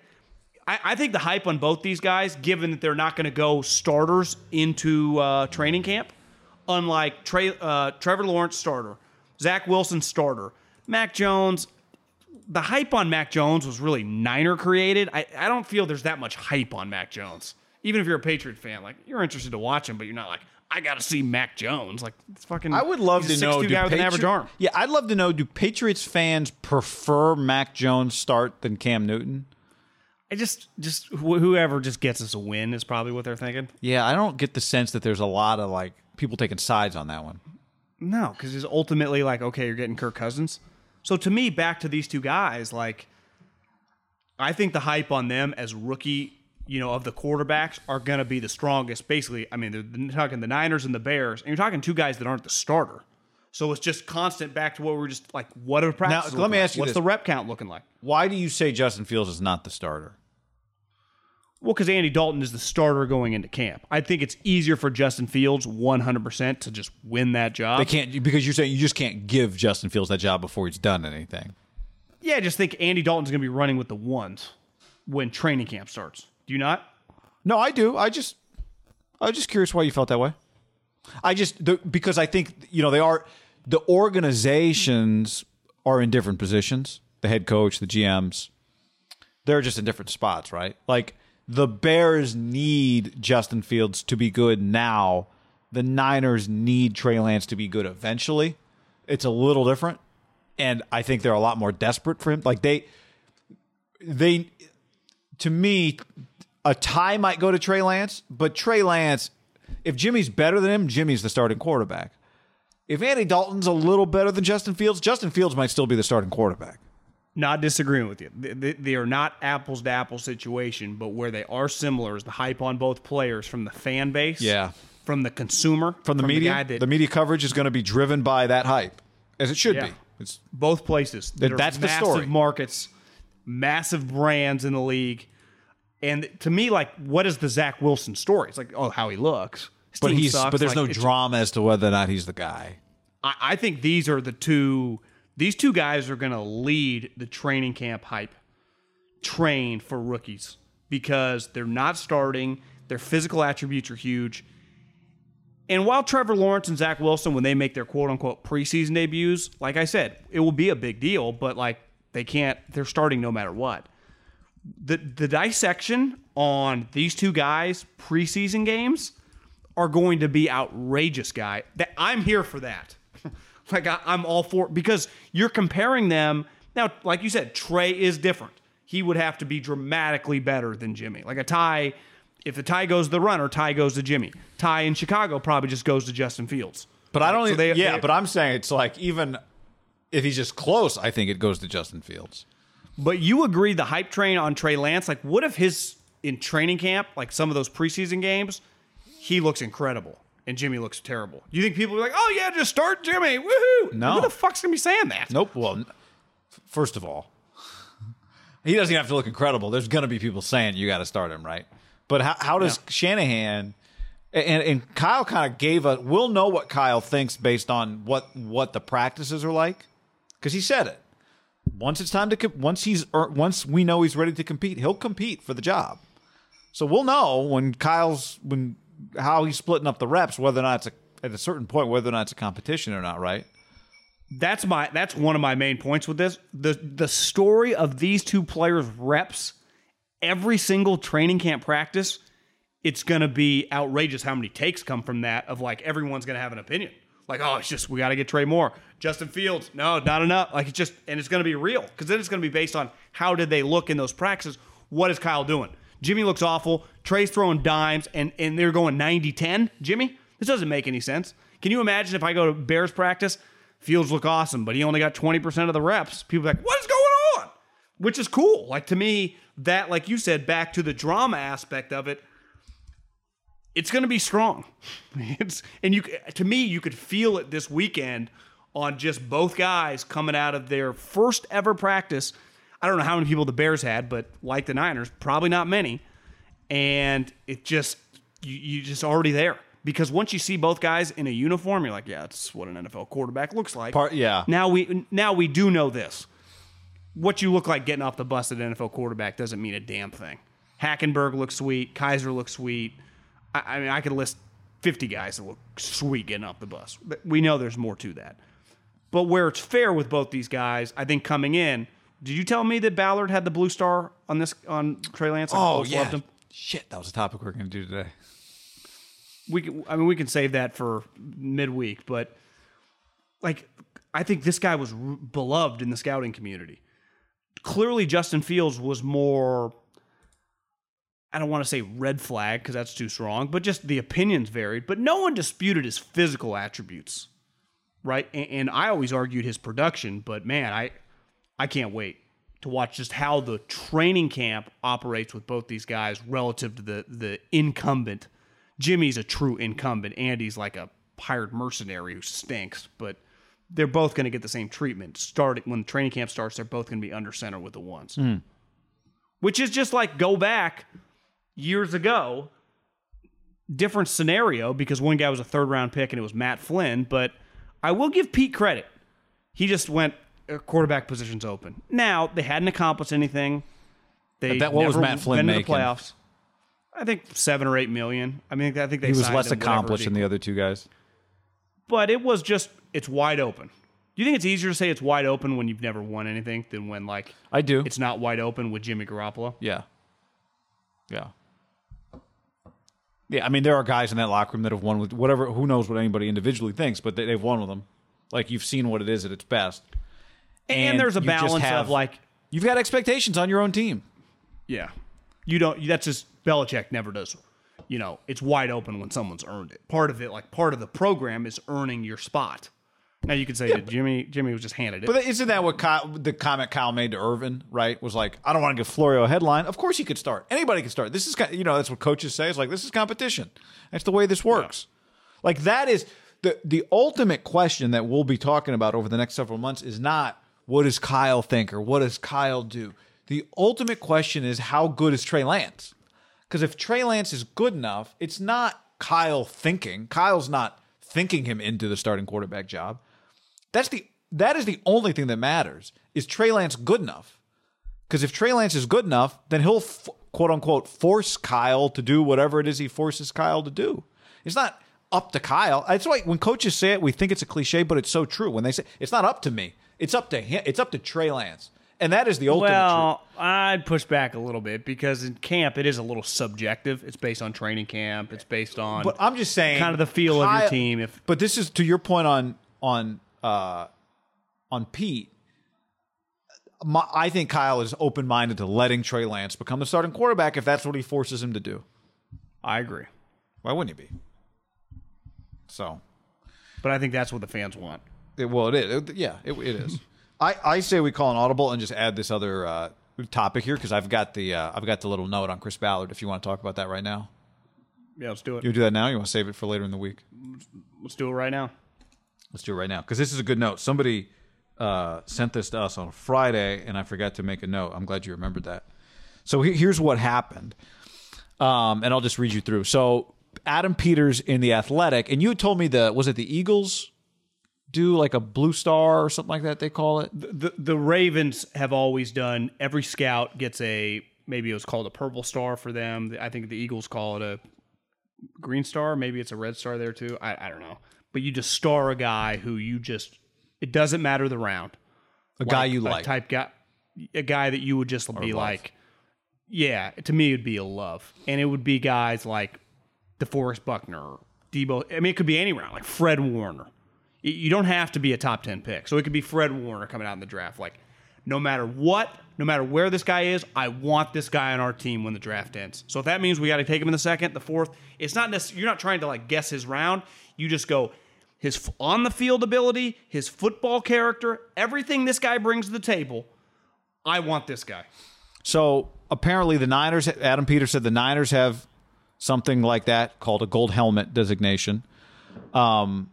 I, I think the hype on both these guys, given that they're not going to go starters into uh, training camp, unlike Trey, uh, Trevor Lawrence starter, Zach Wilson starter, Mac Jones. The hype on Mac Jones was really Niner created. I, I don't feel there's that much hype on Mac Jones. Even if you're a Patriot fan, like you're interested to watch him, but you're not like, I got to see Mac Jones. Like it's fucking. I would love he's to a know. 6'2" do guy with an average arm. Yeah, I'd love to know. Do Patriots fans prefer Mac Jones start than Cam Newton? I just, just wh- whoever just gets us a win is probably what they're thinking. Yeah, I don't get the sense that there's a lot of like people taking sides on that one. No, because it's ultimately like, okay, you're getting Kirk Cousins. So to me, back to these two guys, like, I think the hype on them as rookie, you know, of the quarterbacks are going to be the strongest. Basically, I mean, they're, talking the Niners and the Bears, and you're talking two guys that aren't the starter. So it's just constant back to what we're just like, what are practices? let me looking ask you what's this. the rep count looking like? Why do you say Justin Fields is not the starter? Well, because Andy Dalton is the starter going into camp. I think it's easier for Justin Fields 100% to just win that job. They can't because you're saying you just can't give Justin Fields that job before he's done anything. Yeah, I just think Andy Dalton's going to be running with the ones when training camp starts. Do you not? No, I do. I just I was just curious why you felt that way. I just the, because I think you know they are the organizations are in different positions. The head coach, the GMs, they're just in different spots, right? Like the Bears need Justin Fields to be good now. The Niners need Trey Lance to be good eventually. It's a little different, and I think they're a lot more desperate for him. Like they, they, to me, a tie might go to Trey Lance, but Trey Lance, if Jimmy's better than him, Jimmy's the starting quarterback. If Andy Dalton's a little better than Justin Fields, Justin Fields might still be the starting quarterback. Not disagreeing with you. They, are not apples to apples situation, but where they are similar is the hype on both players from the fan base, Yeah. from the consumer, From the media, the, that, media coverage is going to be driven by that hype, as it should Yeah. be. It's both places. That are That's the massive story. markets, massive brands in the league. And to me, like, what is the Zach Wilson story? It's like, oh, how he looks. His But he's sucks. but there's Like, no drama as to whether or not he's the guy. I, I think these are the two. These two guys are going to lead the training camp hype train for rookies because they're not starting. Their physical attributes are huge. And while Trevor Lawrence and Zach Wilson, when they make their quote unquote preseason debuts, like I said, it will be a big deal, but like they can't, they're starting no matter what. The, the dissection on these two guys' preseason games are going to be outrageous, guy. That I'm here for that. like I, I'm all for because you're comparing them now. Like you said, Trey is different. He would have to be dramatically better than Jimmy. Like a tie, if the tie goes to the runner, tie goes to Jimmy. Tie in Chicago probably just goes to Justin Fields. But I don't. So they- yeah, they- but I'm saying it's like even if he's just close, I think it goes to Justin Fields. But you agree the hype train on Trey Lance? Like, what if his in training camp, like some of those preseason games, he looks incredible and Jimmy looks terrible? Do you think people are like, "Oh yeah, just start Jimmy"? Woohoo! No. Who the fuck's gonna be saying that? Nope. Well, first of all, he doesn't have to look incredible. There's going to be people saying you got to start him, right? But how, how does Shanahan and, and Kyle kind of gave a? We'll know what Kyle thinks based on what what the practices are like because he said it. Once it's time to once he's once we know he's ready to compete, he'll compete for the job. So we'll know when Kyle's when how he's splitting up the reps, whether or not it's a, at a certain point whether or not it's a competition or not, right? That's my that's one of my main points with this. The the story of these two players' reps every single training camp practice, it's gonna be outrageous how many takes come from that of like everyone's gonna have an opinion. Like, oh, it's just we gotta get Trey Moore. Justin Fields, no, not enough. Like it's just and it's gonna be real. Because then it's gonna be based on how did they look in those practices. What is Kyle doing? Jimmy looks awful. Trey's throwing dimes and, and they're going 90-10. Jimmy, this doesn't make any sense. Can you imagine if I go to Bears practice? Fields look awesome, but he only got 20% of the reps. People like, what is going on? Which is cool. Like to me, that, like you said, back to the drama aspect of it, it's going to be strong. It's and you to me, you could feel it this weekend on just both guys coming out of their first ever practice. I don't know how many people the Bears had, but like the Niners, probably not many. And it just you you just already there because once you see both guys in a uniform, you're like, yeah, that's what an NFL quarterback looks like. Part- yeah. Now we now we do know this. What you look like getting off the bus at an NFL quarterback doesn't mean a damn thing. Hackenberg looks sweet. Kizer looks sweet. I, I mean, I could list 50 guys that look sweet getting off the bus. But we know there's more to that. But where it's fair with both these guys, I think coming in, did you tell me that Ballard had the blue star on this on Trey Lance? Like, Oh yeah. loved him? Shit, that was a topic we are going to do today. we can, I mean we can save that for midweek, but like I think this guy was r- beloved in the scouting community. Clearly, Justin Fields was more. I don't want to say red flag because that's too strong, but just the opinions varied. But no one disputed his physical attributes, right? And, and I always argued his production, but man, I I can't wait to watch just how the training camp operates with both these guys relative to the the incumbent. Jimmy's a true incumbent. Andy's like a hired mercenary who stinks, but they're both going to get the same treatment. Starting when the training camp starts, they're both going to be under center with the ones, hmm. which is just like go back years ago. Different scenario because one guy was a third round pick and it was Matt Flynn, but I will give Pete credit. He just went uh, quarterback positions open. Now they hadn't accomplished anything. They That- what was Matt Flynn been to making? the playoffs. I think seven or eight million. I mean, I think they He was less accomplished than the other two guys. but it was just it's wide open. Do you think it's easier to say it's wide open when you've never won anything than when like I do. it's not wide open with Jimmy Garoppolo? yeah. Yeah. Yeah, I mean, there are guys in that locker room that have won with whatever. Who knows what anybody individually thinks, but they, they've won with them. Like you've seen what it is at its best. And, there's a balance have- of like, you've got expectations on your own team. yeah, you don't. That's just Belichick never does. You know, it's wide open when someone's earned it. Part of it, like part of the program, is earning your spot. Now you could say that Jimmy Jimmy was just handed it. But isn't that what Kyle, the comment Kyle made to Irvin? Right? Was like, I don't want to give Florio a headline. Of course he could start. Anybody could start. This is you know that's what coaches say. It's like this is competition. That's the way this works. Like that is the the ultimate question that we'll be talking about over the next several months is not what does Kyle think or what does Kyle do. The ultimate question is how good is Trey Lance? Because if Trey Lance is good enough, it's not Kyle thinking. Kyle's not thinking him into the starting quarterback job. That's the that is the only thing that matters. Is Trey Lance good enough? Because if Trey Lance is good enough, then he'll f- quote unquote force Kyle to do whatever it is he forces Kyle to do. It's not up to Kyle. That's why when coaches say it, we think it's a cliche, but it's so true. When they say it's not up to me, it's up to him. It's up to Trey Lance, and that is the ultimate. truth. Well, I'd push back a little bit because in camp it is a little subjective. It's based on training camp. It's based on But I'm just saying, kind of the feel of your team. If But this is to your point on on uh, on Pete. My, I think Kyle is open minded to letting Trey Lance become the starting quarterback if that's what he forces him to do. I agree, Why wouldn't he be? So, but I think that's what the fans want. it, well, it is. It- yeah, it, it is. I, I say we call an audible and just add this other uh, topic here because I've got the uh, I've got the little note on Chris Ballard. If you want to talk about that right now, Yeah, let's do it. you do that now. You want to save it for later in the week? Let's do it right now. Let's do it right now because this is a good note. Somebody uh, sent this to us on Friday, and I forgot to make a note. I'm glad you remembered that. So he- here's what happened, um, and I'll just read you through. So Adam Peters in the Athletic, and you told me the was it the Eagles do like a blue star or something like that? They call it. The the Ravens have always done. Every scout gets a maybe it was called a purple star for them. I think the Eagles call it a green star. Maybe it's a red star there too. I, I don't know. But you just star a guy who you just it doesn't matter the round. A guy you a like. type guy, a guy that you would just be love. like, yeah. To me, it'd be a love, and it would be guys like DeForest Buckner, Deebo. I mean, it could be any round, like Fred Warner. You don't have to be a top ten pick, so it could be Fred Warner coming out in the draft. Like, no matter what, no matter where this guy is, I want this guy on our team when the draft ends. So if that means we got to take him in the second, the fourth, it's not necessarily you're not trying to like guess his round. You just go his on the field ability, his football character, everything this guy brings to the table. I want this guy. So apparently the Niners. Adam Peters said the Niners have something like that called a gold helmet designation. Um,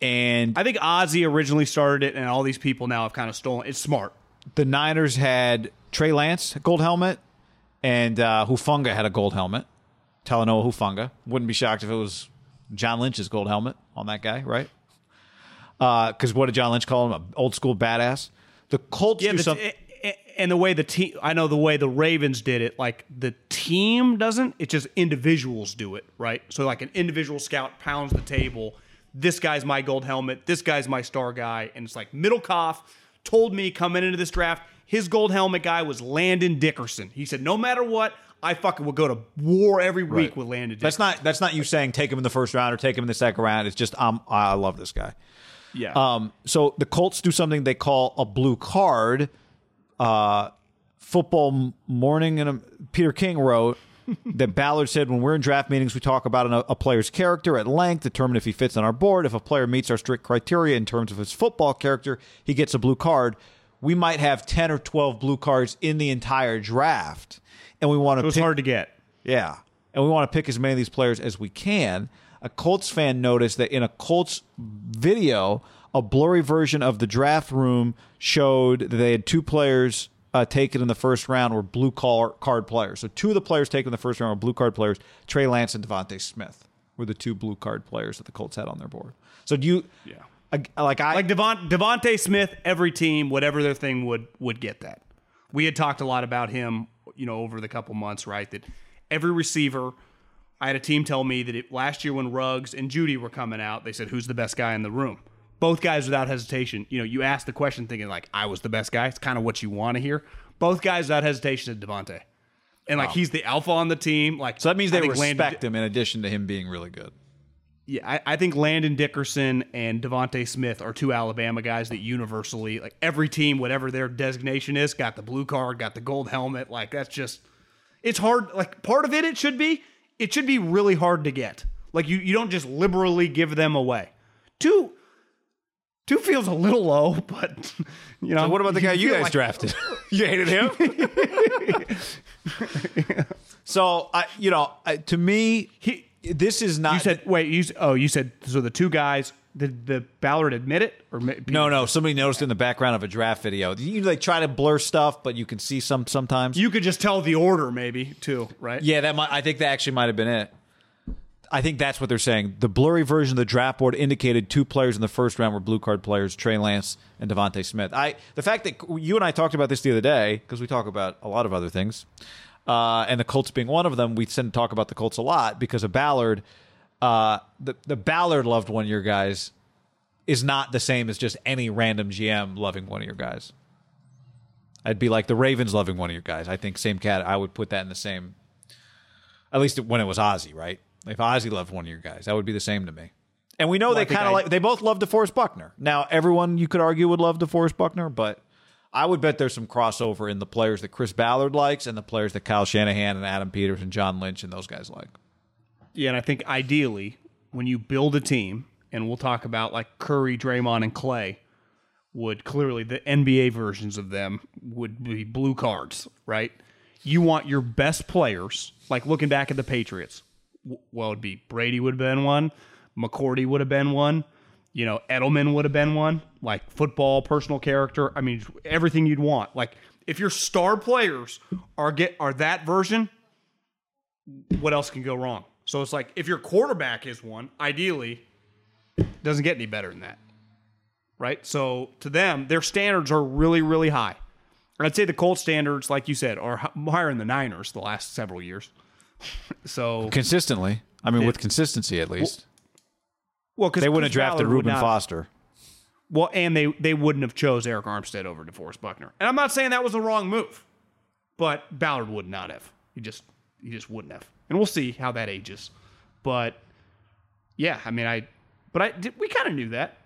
and I think Ozzie originally started it, and all these people now have kind of stolen. It's smart. The Niners had Trey Lance gold helmet, and uh, Hufanga had a gold helmet. Talanoa Hufanga. Wouldn't be shocked if it was John Lynch's gold helmet on that guy, right? Because what did John Lynch call him? An old school badass. The Colts Yeah, do something. and the way the team, I know the way the Ravens did it. Like the team doesn't; it's just individuals do it, right? So like an individual scout pounds the table. This guy's my gold helmet. This guy's my star guy, and it's like middle Middlekauff told me coming into this draft, his gold helmet guy was Landon Dickerson. He said, no matter what, I fucking would go to war every week with Landon. Dickerson. That's not. That's not you saying take him in the first round or take him in the second round. It's just um, I love this guy. yeah. Um, so the Colts do something they call a blue card. Uh, football morning and Peter King wrote that Ballard said when we're in draft meetings we talk about an, a player's character at length, determine if he fits on our board. If a player meets our strict criteria in terms of his football character, he gets a blue card. We might have ten or twelve blue cards in the entire draft, and we want to. it was pick hard to get. yeah. And we want to pick as many of these players as we can. A Colts fan noticed that in a Colts video, a blurry version of the draft room showed that they had two players uh, taken in the first round were blue car- card players. So two of the players taken in the first round were blue card players. Trey Lance and DeVonta Smith were the two blue card players that the Colts had on their board. So do you, Yeah. Like I, like Devon, DeVonta Smith, every team, whatever their thing would would get that. We had talked a lot about him, you know, over the couple months, right? That every receiver. I had a team tell me that it, last year when Ruggs and Jeudy were coming out, they said, "Who's the best guy in the room?" Both guys, without hesitation, you know, you ask the question thinking like, "I was the best guy." It's kind of what you want to hear. Both guys, without hesitation, said DeVonta, and like he's the alpha on the team. Like so that means they respect Landon- him in addition to him being really good. yeah, I, I think Landon Dickerson and DeVonta Smith are two Alabama guys that universally, like every team, whatever their designation is, got the blue card, got the gold helmet. Like that's just, it's hard. Like part of it, it should be, it should be really hard to get. Like you, you don't just liberally give them away. Two, two feels a little low, but you know. What about the guy you guys like- drafted? you hated him. so I, you know, I, to me, He- this is not. You said wait. You oh, you said so. The two guys. Did the Ballard admit it or no, no. Somebody noticed in the background of a draft video. You like try to blur stuff, but you can see some sometimes. You could just tell the order, maybe too, right? yeah, that might. I think that actually might have been it. I think that's what they're saying. The blurry version of the draft board indicated two players in the first round were blue card players: Trey Lance and DeVonta Smith. I the fact that you and I talked about this the other day because we talk about a lot of other things, uh, and the Colts being one of them. We tend to talk about the Colts a lot because of Ballard. Uh, the the Ballard loved one of your guys is not the same as just any random GM loving one of your guys. I'd be like the Ravens loving one of your guys. I think same cat. I would put that in the same. At least when it was Ozzie, right? If Ozzie loved one of your guys, that would be the same to me. And we know I they kind of I- like they both love DeForest Buckner. Now, everyone you could argue would love DeForest Buckner, but I would bet there's some crossover in the players that Chris Ballard likes and the players that Kyle Shanahan and Adam Peters and John Lynch and those guys like. Yeah, and I think ideally, when you build a team, and we'll talk about like Curry, Draymond, and Clay, would clearly the NBA versions of them would be blue cards, right? You want your best players, like looking back at the Patriots. W- Well, it'd be Brady would have been one, McCourty would have been one, you know, Edelman would have been one, like football, personal character. I mean, everything you'd want. Like if your star players are get are that version, what else can go wrong? So it's like if your quarterback is one, ideally, doesn't get any better than that. Right? So to them, their standards are really, really high. I'd say the Colts standards, like you said, are higher than the Niners the last several years. so Consistently. I mean, with consistency at least. well, because they wouldn't have drafted Reuben Foster. Well, and they they wouldn't have chose Arik Armstead over DeForest Buckner. And I'm not saying that was the wrong move, but Ballard would not have. He just he just wouldn't have. And we'll see how that ages. But yeah, I mean, I but I did, we kind of knew that,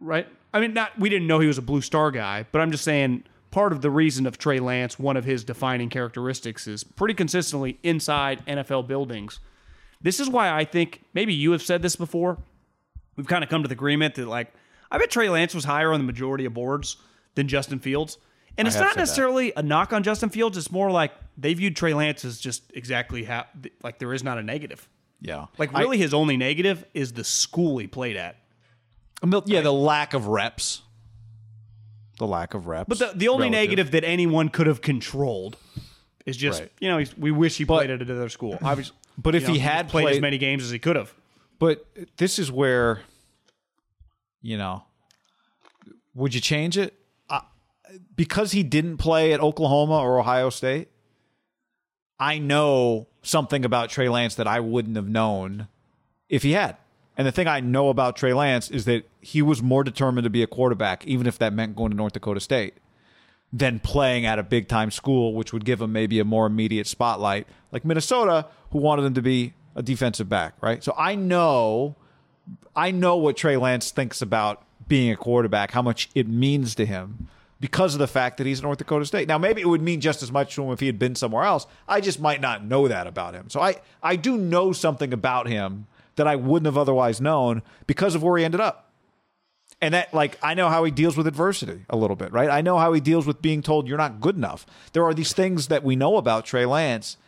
right? I mean, not we didn't know he was a blue star guy, but I'm just saying part of the reason of Trey Lance, one of his defining characteristics is pretty consistently inside NFL buildings. This is why I think maybe you have said this before we've kind of come to the agreement that like I bet Trey Lance was higher on the majority of boards than Justin Fields. And it's not said that. necessarily a knock on Justin Fields. It's more like they viewed Trey Lance as just exactly how like there is not a negative. Yeah. Like I- really, his only negative is the school he played at. Yeah, the lack of reps. The lack of reps. But the, the only relative. negative that anyone could have controlled is just Right. you know he's, we wish he played at another school. Obviously, But if you know, he had played as many games as he could have, But this is where, you know, would you change it? Uh, because he didn't play at Oklahoma or Ohio State, I know something about Trey Lance that I wouldn't have known if he had. And the thing I know about Trey Lance is that he was more determined to be a quarterback, even if that meant going to North Dakota State, than playing at a big time school, which would give him maybe a more immediate spotlight, like Minnesota, who wanted him to be a defensive back, right? So I know, I know what Trey Lance thinks about being a quarterback, how much it means to him because of the fact that he's North Dakota State. Now, maybe it would mean just as much to him if he had been somewhere else. I just might not know that about him. So I, I do know something about him that I wouldn't have otherwise known because of where he ended up. And that, like, I know how he deals with adversity a little bit, right? I know how he deals with being told you're not good enough. There are these things that we know about Trey Lance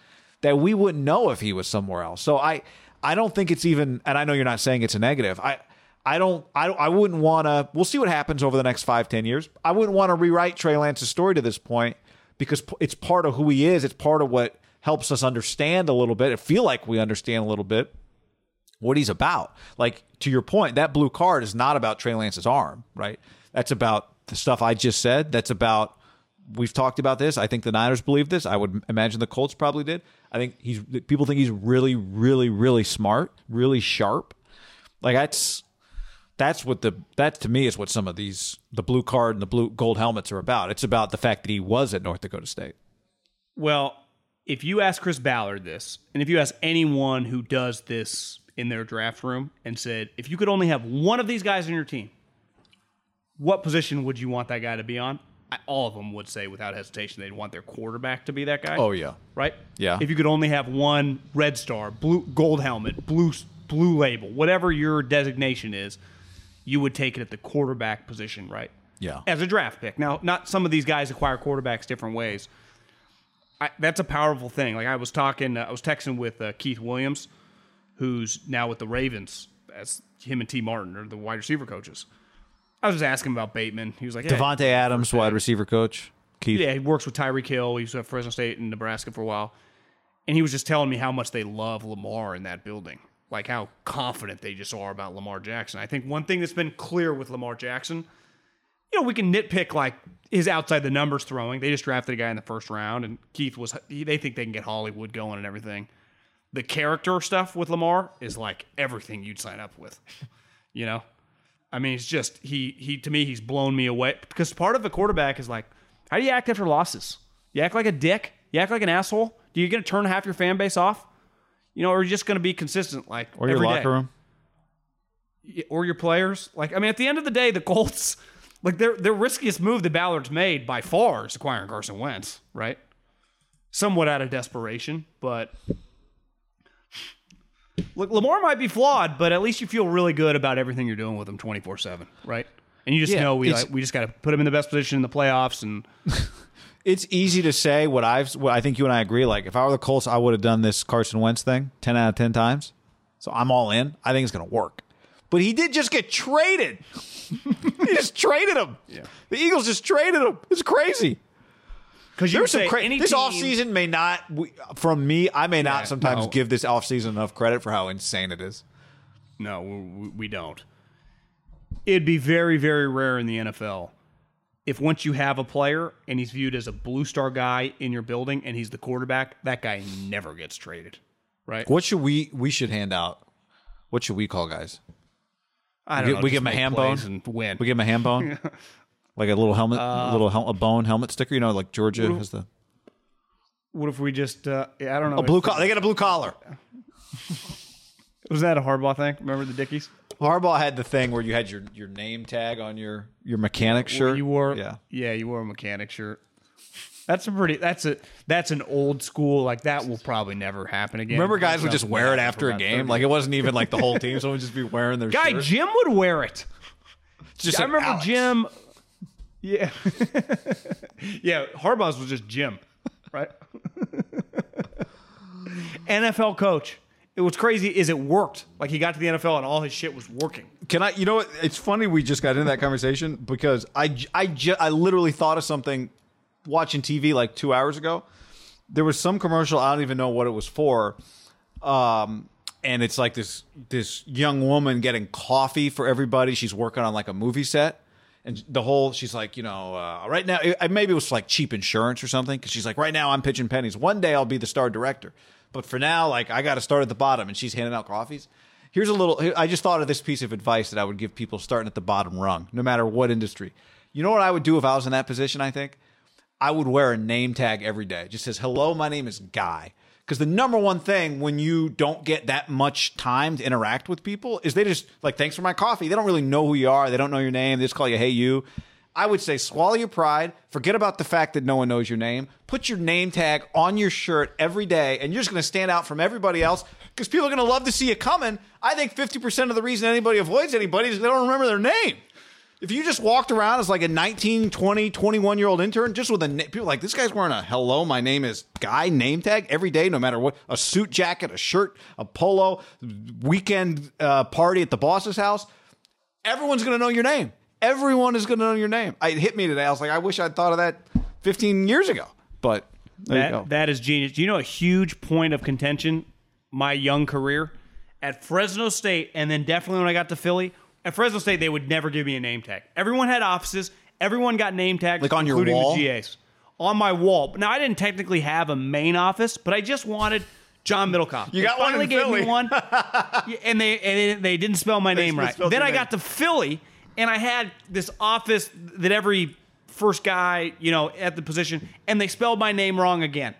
that we wouldn't know if he was somewhere else. So I, I don't think it's even, and I know you're not saying it's a negative. I, I don't, I, I wouldn't want to. We'll see what happens over the next five, ten years. I wouldn't want to rewrite Trey Lance's story to this point because it's part of who he is. It's part of what helps us understand a little bit. It feel like we understand a little bit what he's about. Like to your point, that blue card is not about Trey Lance's arm, right? That's about the stuff I just said. That's about we've talked about this. I think the Niners believe this. I would imagine the Colts probably did. I think he's people think he's really, really, really smart, really sharp. Like that's that's what the that to me is what some of these the blue card and the blue gold helmets are about. It's about the fact that he was at North Dakota State. Well, if you ask Chris Ballard this, and if you ask anyone who does this in their draft room and said, if you could only have one of these guys on your team, what position would you want that guy to be on? I, all of them would say without hesitation they'd want their quarterback to be that guy. Oh, yeah. right? Yeah. If you could only have one red star, blue gold helmet, blue blue label, whatever your designation is, you would take it at the quarterback position, right? Yeah. As a draft pick. Now, not some of these guys acquire quarterbacks different ways. I, that's a powerful thing. Like I was talking, uh, I was texting with uh, Keith Williams, who's now with the Ravens, as him and Tee Martin are the wide receiver coaches. I was just asking about Bateman. He was like, hey, Davante Adams, wide receiver coach. Keith. yeah, he works with Tyreek Hill. He was at Fresno State and Nebraska for a while. And he was just telling me how much they love Lamar in that building. like how confident they just are about Lamar Jackson. I think one thing that's been clear with Lamar Jackson, you know, we can nitpick like his outside the numbers throwing. They just drafted a guy in the first round, and Keith was. They think they can get Hollywood going and everything. The character stuff with Lamar is like everything you'd sign up with. You know, I mean, it's just he he to me he's blown me away because part of the quarterback is like, how do you act after losses? You act like a dick. You act like an asshole. Do you going to turn half your fan base off? You know, or are you just going to be consistent like Or your locker day? room. or your players. Like, I mean, at the end of the day, the Colts, like their their riskiest move the Ballard's made by far is acquiring Carson Wentz, right? Somewhat out of desperation, but look, Lamar might be flawed, but at least you feel really good about everything you're doing with him 24 seven, right? And you just Yeah, know we like, we just got to put him in the best position in the playoffs, and It's easy to say what I've. What I think you and I agree. Like if I were the Colts, I would have done this Carson Wentz thing ten out of ten times. So I'm all in. I think it's going to work. But he did just get traded. he just traded him. Yeah. The Eagles just traded him. It's crazy. Because There's some any this team, offseason may not we, from me i may not Yeah, sometimes no. give this offseason enough credit for how insane it is No, we, we don't. It'd be very, very rare in the NFL if once you have a player and he's viewed as a blue star guy in your building and he's the quarterback, that guy never gets traded, right? what should we we should hand out what should we call guys I we, don't know. we give him a ham bone and win. we give him a ham bone like a little helmet a little hel- a bone helmet sticker you know like georgia has the what if we just? Uh, I don't know. a blue collar they got a blue collar Was that a Harbaugh thing? Remember the Dickies? harbaugh had the thing where you had your your name tag on your your mechanic shirt You wore. yeah Yeah, you wore a mechanic shirt. That's a pretty. That's a. That's an old school. Like that will probably never happen again. Remember, guys would just wear it after a game. 30 Like it wasn't even like the whole team. Someone would just be wearing their shirt. Guy shirt. Jim would wear it. Just I remember Alex. Jim. Yeah, yeah. Harbaugh's was just Jim, right? NFL coach. It was crazy. Is it worked? Like he got to the NFL and all his shit was working. Can I? You know what? It's funny we just got into that conversation because I, I, ju- I literally thought of something watching TV like two hours ago. There was some commercial. I don't even know what it was for. Um, and it's like this this young woman getting coffee for everybody. She's working on like a movie set. And the whole, she's like, you know, uh, right now, maybe it was like cheap insurance or something. Cause she's like, right now I'm pitching pennies. One day I'll be the star director. But for now, like, I got to start at the bottom. And she's handing out coffees. Here's a little, I just thought of this piece of advice that I would give people starting at the bottom rung, no matter what industry. You know what I would do if I was in that position, I think? I would wear a name tag every day. It just says, hello, my name is Guy. Because the number one thing when you don't get that much time to interact with people is they just like, thanks for my coffee. They don't really know who you are. They don't know your name. They just call you, hey, you. I would say swallow your pride, forget about the fact that no one knows your name, put your name tag on your shirt every day, and you're just going to stand out from everybody else because people are going to love to see you coming. I think 50% of the reason anybody avoids anybody is they don't remember their name. If you just walked around as like a 19, 20, 21 year old intern, just with a na- people like this guy's wearing a hello, my name is Guy name tag every day, no matter what, a suit jacket, a shirt, a polo, weekend uh, party at the boss's house, everyone's going to know your name. Everyone is going to know your name. I, it hit me today. I was like, I wish I'd thought of that 15 years ago. But there you go. That, that is genius. Do you know a huge point of contention? My young career at Fresno State, and then definitely when I got to Philly. At Fresno State, they would never give me a name tag. Everyone had offices. Everyone got name tags, Like on your including wall? the GAs. On my wall. Now I didn't technically have a main office, but I just wanted John Middlekauff. You They got one finally in gave Philly. me one, and they and they didn't spell my name right. misspelled Then your I name. got to Philly, and I had this office that every first guy, you know, at the position, and they spelled my name wrong again.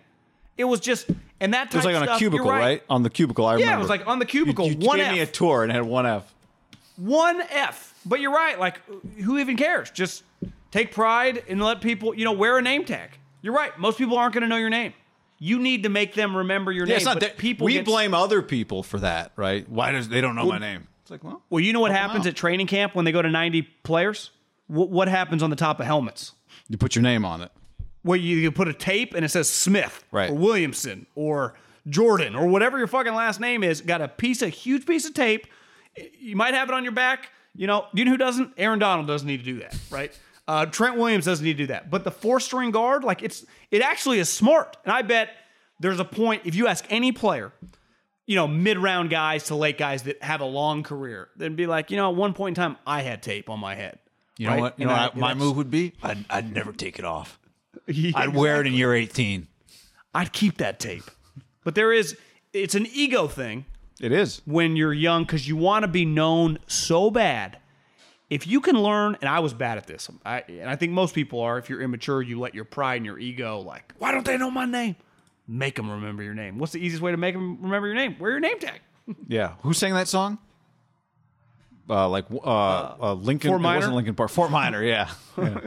It was just, and that it was type like on a stuff, you're cubicle, right. On the cubicle, I remember. Yeah, it was like on the cubicle, You, you one gave me a F, tour and it had one F. one F. But you're right. Like, who even cares? Just take pride and let people, you know, wear a name tag. You're right. Most people aren't going to know your name. You need to make them remember your Yeah, name. it's not that people we get- blame other people for that, right? Why does they don't know my name? It's like, well, Well, you know what happens at training camp when they go to 90 players? What, what happens on the top of helmets? you put your name on it. Where you, you put a tape and it says Smith Right. or Williamson or Jordan or whatever your fucking last name is. Got a piece, a huge piece of tape. You might have it on your back. You know, you know who doesn't? Aaron Donald doesn't need to do that, right? Uh, Trent Williams doesn't need to do that. But the four string guard, like it's it actually is smart. And I bet there's a point if you ask any player, you know, mid round guys to late guys that have a long career. Then be like, you know, at one point in time, I had tape on my head. You know what? You And know I- what my move would be? I'd, I'd never take it off. Yeah, I'd wear it in year 18. I'd keep that tape. But there is, it's an ego thing It is. when you're young because you want to be known so bad. If you can learn, and I was bad at this, I, and I think most people are. If you're immature, you let your pride and your ego, like, why don't they know my name? Make them remember your name. What's the easiest way to make them remember your name? Wear your name tag. Yeah. Who sang that song? Uh, like uh, uh, Linkin. Fort it wasn't Linkin Park. Fort Minor. Yeah. yeah.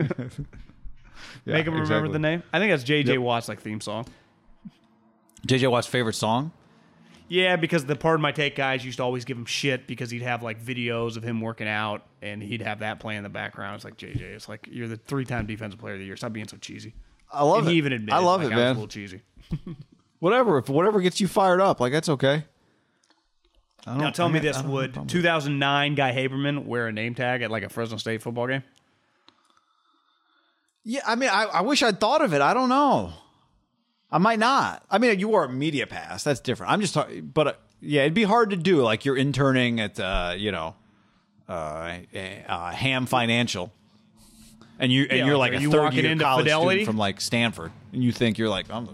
Yeah, Make them remember the name. I think that's JJ Yep. Watt's like theme song. JJ Watt's favorite song. Yeah, because the part of My Take guys used to always give him shit because he'd have like videos of him working out and he'd have that play in the background. It's like JJ, it's like you're the three-time defensive player of the year. Stop being so cheesy. I love and it. he even admitted, I love like, it, I was man. a little cheesy. Whatever. If whatever gets you fired up, like that's okay. I don't- Now tell I me this: I don't have a Would 2009 Guy Haberman wear a name tag at like a Fresno State football game? Yeah, I mean, I, I wish I'd thought of it. I don't know. I might not. I mean, you wore a media pass. That's different. I'm just talking, but uh, yeah, it'd be hard to do. Like you're interning at, uh, you know, uh, uh, Ham Financial, and you and Yeah, you're like, a you third year college Fidelity? student from like Stanford, and you think you're like I'm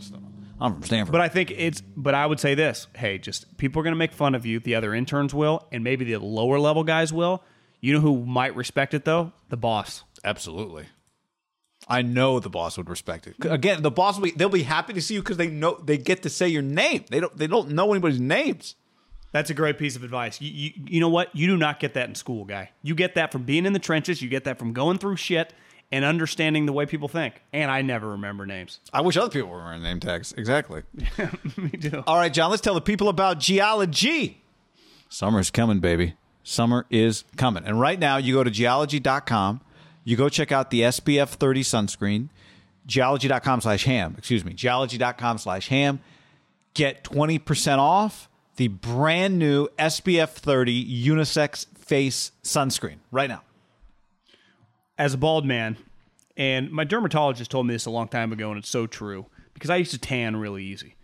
I'm from Stanford. But I think it's. But I would say this: Hey, just people are going to make fun of you. The other interns will, and maybe the lower level guys will. You know who might respect it though? The boss. Absolutely. I know the boss would respect it. Again, the boss will be, they'll be happy to see you because they know they get to say your name. They don't they don't know anybody's names. That's a great piece of advice. You, you, you know what? You do not get that in school, guy. You get that from being in the trenches. You get that from going through shit and understanding the way people think. And I never remember names. I wish other people were wearing name tags. Exactly. Me too. All right, John, let's tell the people about Geologie. Summer's coming, baby. Summer is coming. And right now, you go to geologie.com. You go check out the SPF 30 sunscreen, geologie.com slash ham. Excuse me, geologie.com slash ham. Get 20% off the brand new SPF 30 unisex face sunscreen right now. as a bald man, and my dermatologist told me this a long time ago, and it's so true because I used to tan really easy.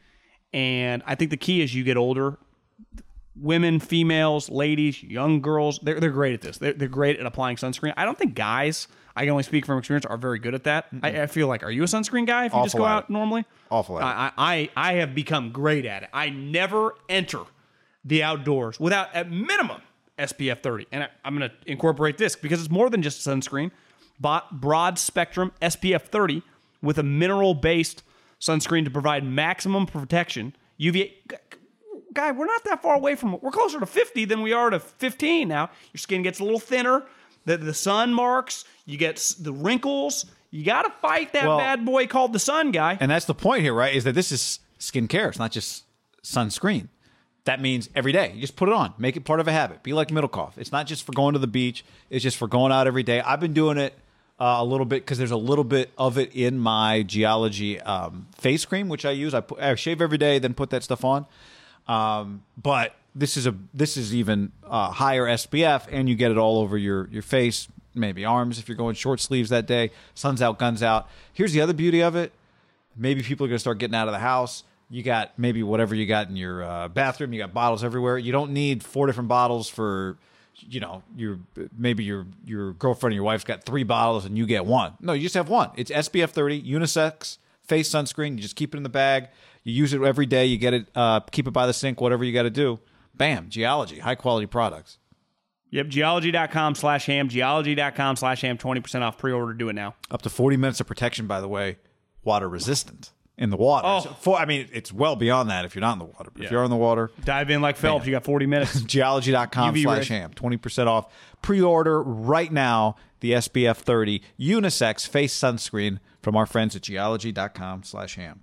And I think the key as you get older, women, females, ladies, young girls, they're, they're great at this. They're, they're great at applying sunscreen. I don't think guys, I can only speak from experience, are very good at that. I, I feel like, are you a sunscreen guy if you just go out it. normally? Awful at. I, I, I have become great at it. I never enter the outdoors without at minimum SPF 30. And I, I'm going to incorporate this because it's more than just sunscreen. Broad spectrum SPF 30 with a mineral based sunscreen to provide maximum protection. UVA. Guy, we're not that far away from We're closer to 50 than we are to 15 now. Your skin gets a little thinner. The, the sun marks, you get the wrinkles. You got to fight that Well- bad boy called the sun, guy. And that's the point here, right? Is that this is skincare. It's not just sunscreen. That means every day. You just put it on. Make it part of a habit. Be like Middlekauff. It's not just for going to the beach. It's just for going out every day. I've been doing it uh, a little bit because there's a little bit of it in my Geologie um, face cream, which I use. I, put, I shave every day, then put that stuff on. Um, but this is a this is even uh, higher SPF, and you get it all over your your face, maybe arms if you're going short sleeves that day. Sun's out, guns out. Here's the other beauty of it maybe people are going to start getting out of the house. You got maybe whatever you got in your uh, bathroom. You got bottles everywhere. You don't need four different bottles for, you know, your maybe your your girlfriend or your wife's got three bottles and you get one. No, you just have one. It's SPF 30 unisex face sunscreen. You just keep it in the bag. You use it every day. You get it. Uh, keep it by the sink. Whatever you got to do. Bam. Geologie. High quality products. Yep, geologie.com slash ham, geologie.com slash ham, 20% off pre-order. Do it now. Up to 40 minutes of protection. By the way, water resistant in the water. Oh. So for, I mean, it's well beyond that if you're not in the water. But if you're in the water, Dive in like Phelps. You got 40 minutes. geologie.com UV slash ham 20% off pre-order right now the spf 30 unisex face sunscreen from our friends at geologie.com slash ham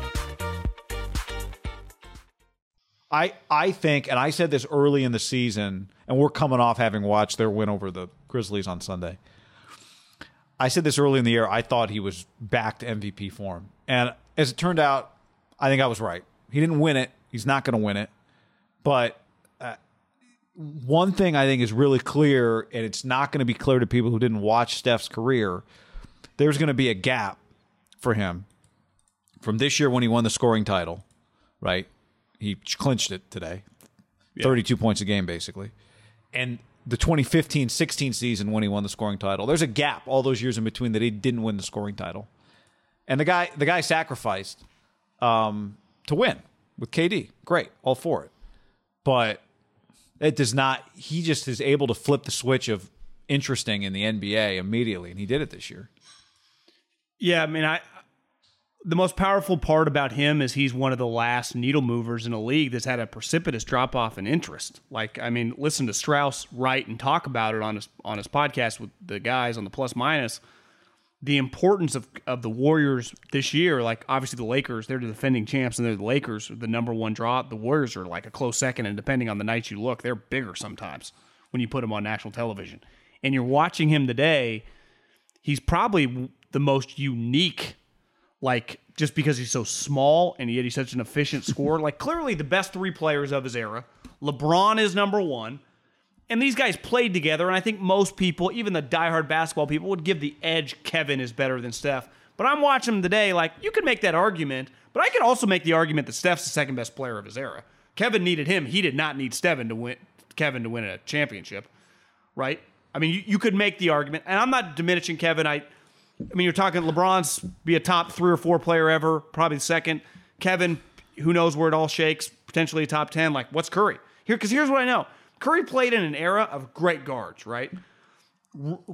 I I think, and I said this early in the season, and we're coming off having watched their win over the Grizzlies on Sunday. I said this early in the year. I thought he was back to MVP form, and as it turned out, I think I was right. He didn't win it. He's not going to win it. But uh, one thing I think is really clear, and it's not going to be clear to people who didn't watch Steph's career. There's going to be a gap for him from this year when he won the scoring title, right? He clinched it today. 32 points a game, basically. And the 2015 16 season when he won the scoring title. There's a gap all those years in between that he didn't win the scoring title. And the guy the guy sacrificed um, to win with KD. Great, all for it. But it does not he just is able to flip the switch of interesting in the NBA immediately, and he did it this year. Yeah, I mean, I the most powerful part about him is he's one of the last needle movers in a league that's had a precipitous drop off in interest. Like, I mean, listen to Strauss write and talk about it on his on his podcast with the guys on the plus minus. The importance of, of the Warriors this year, like obviously the Lakers, they're the defending champs, and they're the Lakers, the number one draw. The Warriors are like a close second, and depending on the night you look, they're bigger sometimes when you put them on national television. And you're watching him today, he's probably the most unique like just because he's so small and yet he's such an efficient scorer. like clearly the best three players of his era. LeBron is number one. And these guys played together, and I think most people, even the diehard basketball people, would give the edge Kevin is better than Steph. But I'm watching him today, like, you can make that argument, but I can also make the argument that Steph's the second best player of his era. Kevin needed him. He did not need Stephen to win Kevin to win a championship. Right? I mean, you, you could make the argument, and I'm not diminishing Kevin. I I mean, you're talking LeBron's be a top three or four player ever, probably second. Kevin, who knows where it all shakes, potentially a top 10. Like, what's Curry? Here, because here's what I know Curry played in an era of great guards, right?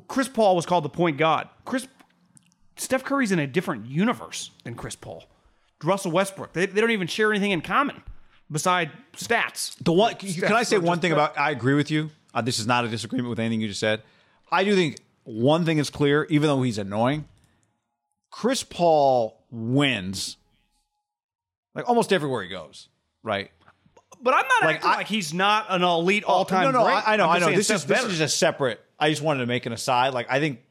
Chris Paul was called the point god. Chris, Steph Curry's in a different universe than Chris Paul. Russell Westbrook, they, they don't even share anything in common beside stats. The one, can I say one thing about? I agree with you. Uh, this is not a disagreement with anything you just said. I do think one thing is clear, even though he's annoying, Chris Paul wins like almost everywhere he goes, right? But I'm not Like, I- like he's not an elite oh, all time. No, no, great. I, I know, I know. This is this better. is a separate. I just wanted to make an aside. Like I think.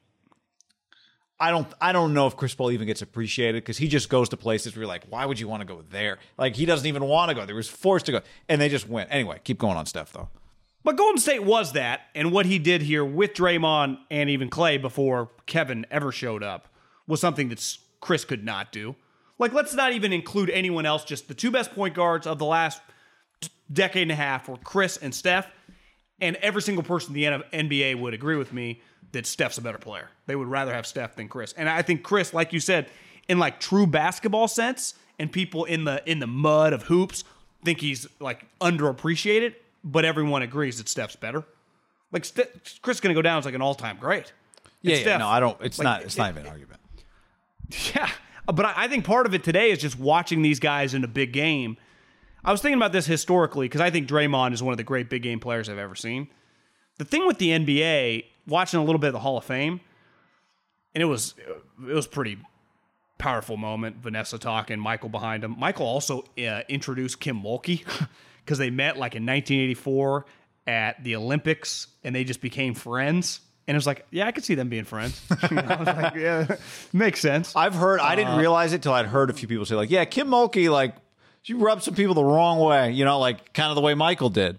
I don't. I don't know if Chris Paul even gets appreciated because he just goes to places where you're like, why would you want to go there? Like he doesn't even want to go. there. He was forced to go, and they just went Anyway, keep going on, Steph. Though. But Golden State was that, and what he did here with Draymond and even Clay before Kevin ever showed up was something that Chris could not do. Like, let's not even include anyone else. Just the two best point guards of the last decade and a half were Chris and Steph, and every single person in the NBA would agree with me that Steph's a better player. They would rather have Steph than Chris. And I think Chris, like you said, in like true basketball sense, and people in the in the mud of hoops think he's like underappreciated, but everyone agrees that Steph's better. Like Ste- Chris is going to go down as like an all-time great. And Yeah, yeah. No, I don't. It's like, not. It's not even an argument. yeah, but I, I think part of it today is just watching these guys in a big game. I was thinking about this historically because I think Draymond is one of the great big game players I've ever seen. The thing with the NBA, watching a little bit of the Hall of Fame, and it was it was pretty powerful moment. Vanessa talking, Michael behind him. Michael also uh, introduced Kim Mulkey because they met like in 1984 at the Olympics, and they just became friends. And it was like, yeah, I could see them being friends. You know, I was like, yeah, makes sense. I've heard. I didn't uh, realize it till I'd heard a few people say like, "Yeah, Kim Mulkey like She rubbed some people the wrong way, you know, like kind of the way Michael did.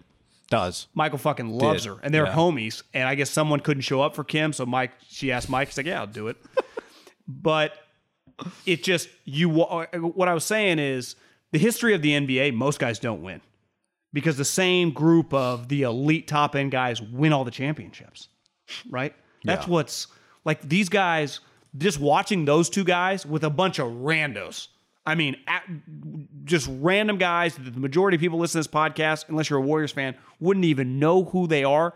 Does. Michael fucking loves Did. her, and they're Yeah. homies. And I guess someone couldn't show up for Kim, so Mike, she asked Mike. He's like, "Yeah, I'll do it." but it just you. wa- uh, What I was saying is the history of the NBA. Most guys don't win because the same group of the elite top end guys win all the championships, right? That's Yeah. what's like these guys. Just watching those two guys with a bunch of randos. I mean, at, just random guys that the majority of people listen to this podcast, unless you're a Warriors fan, wouldn't even know who they are.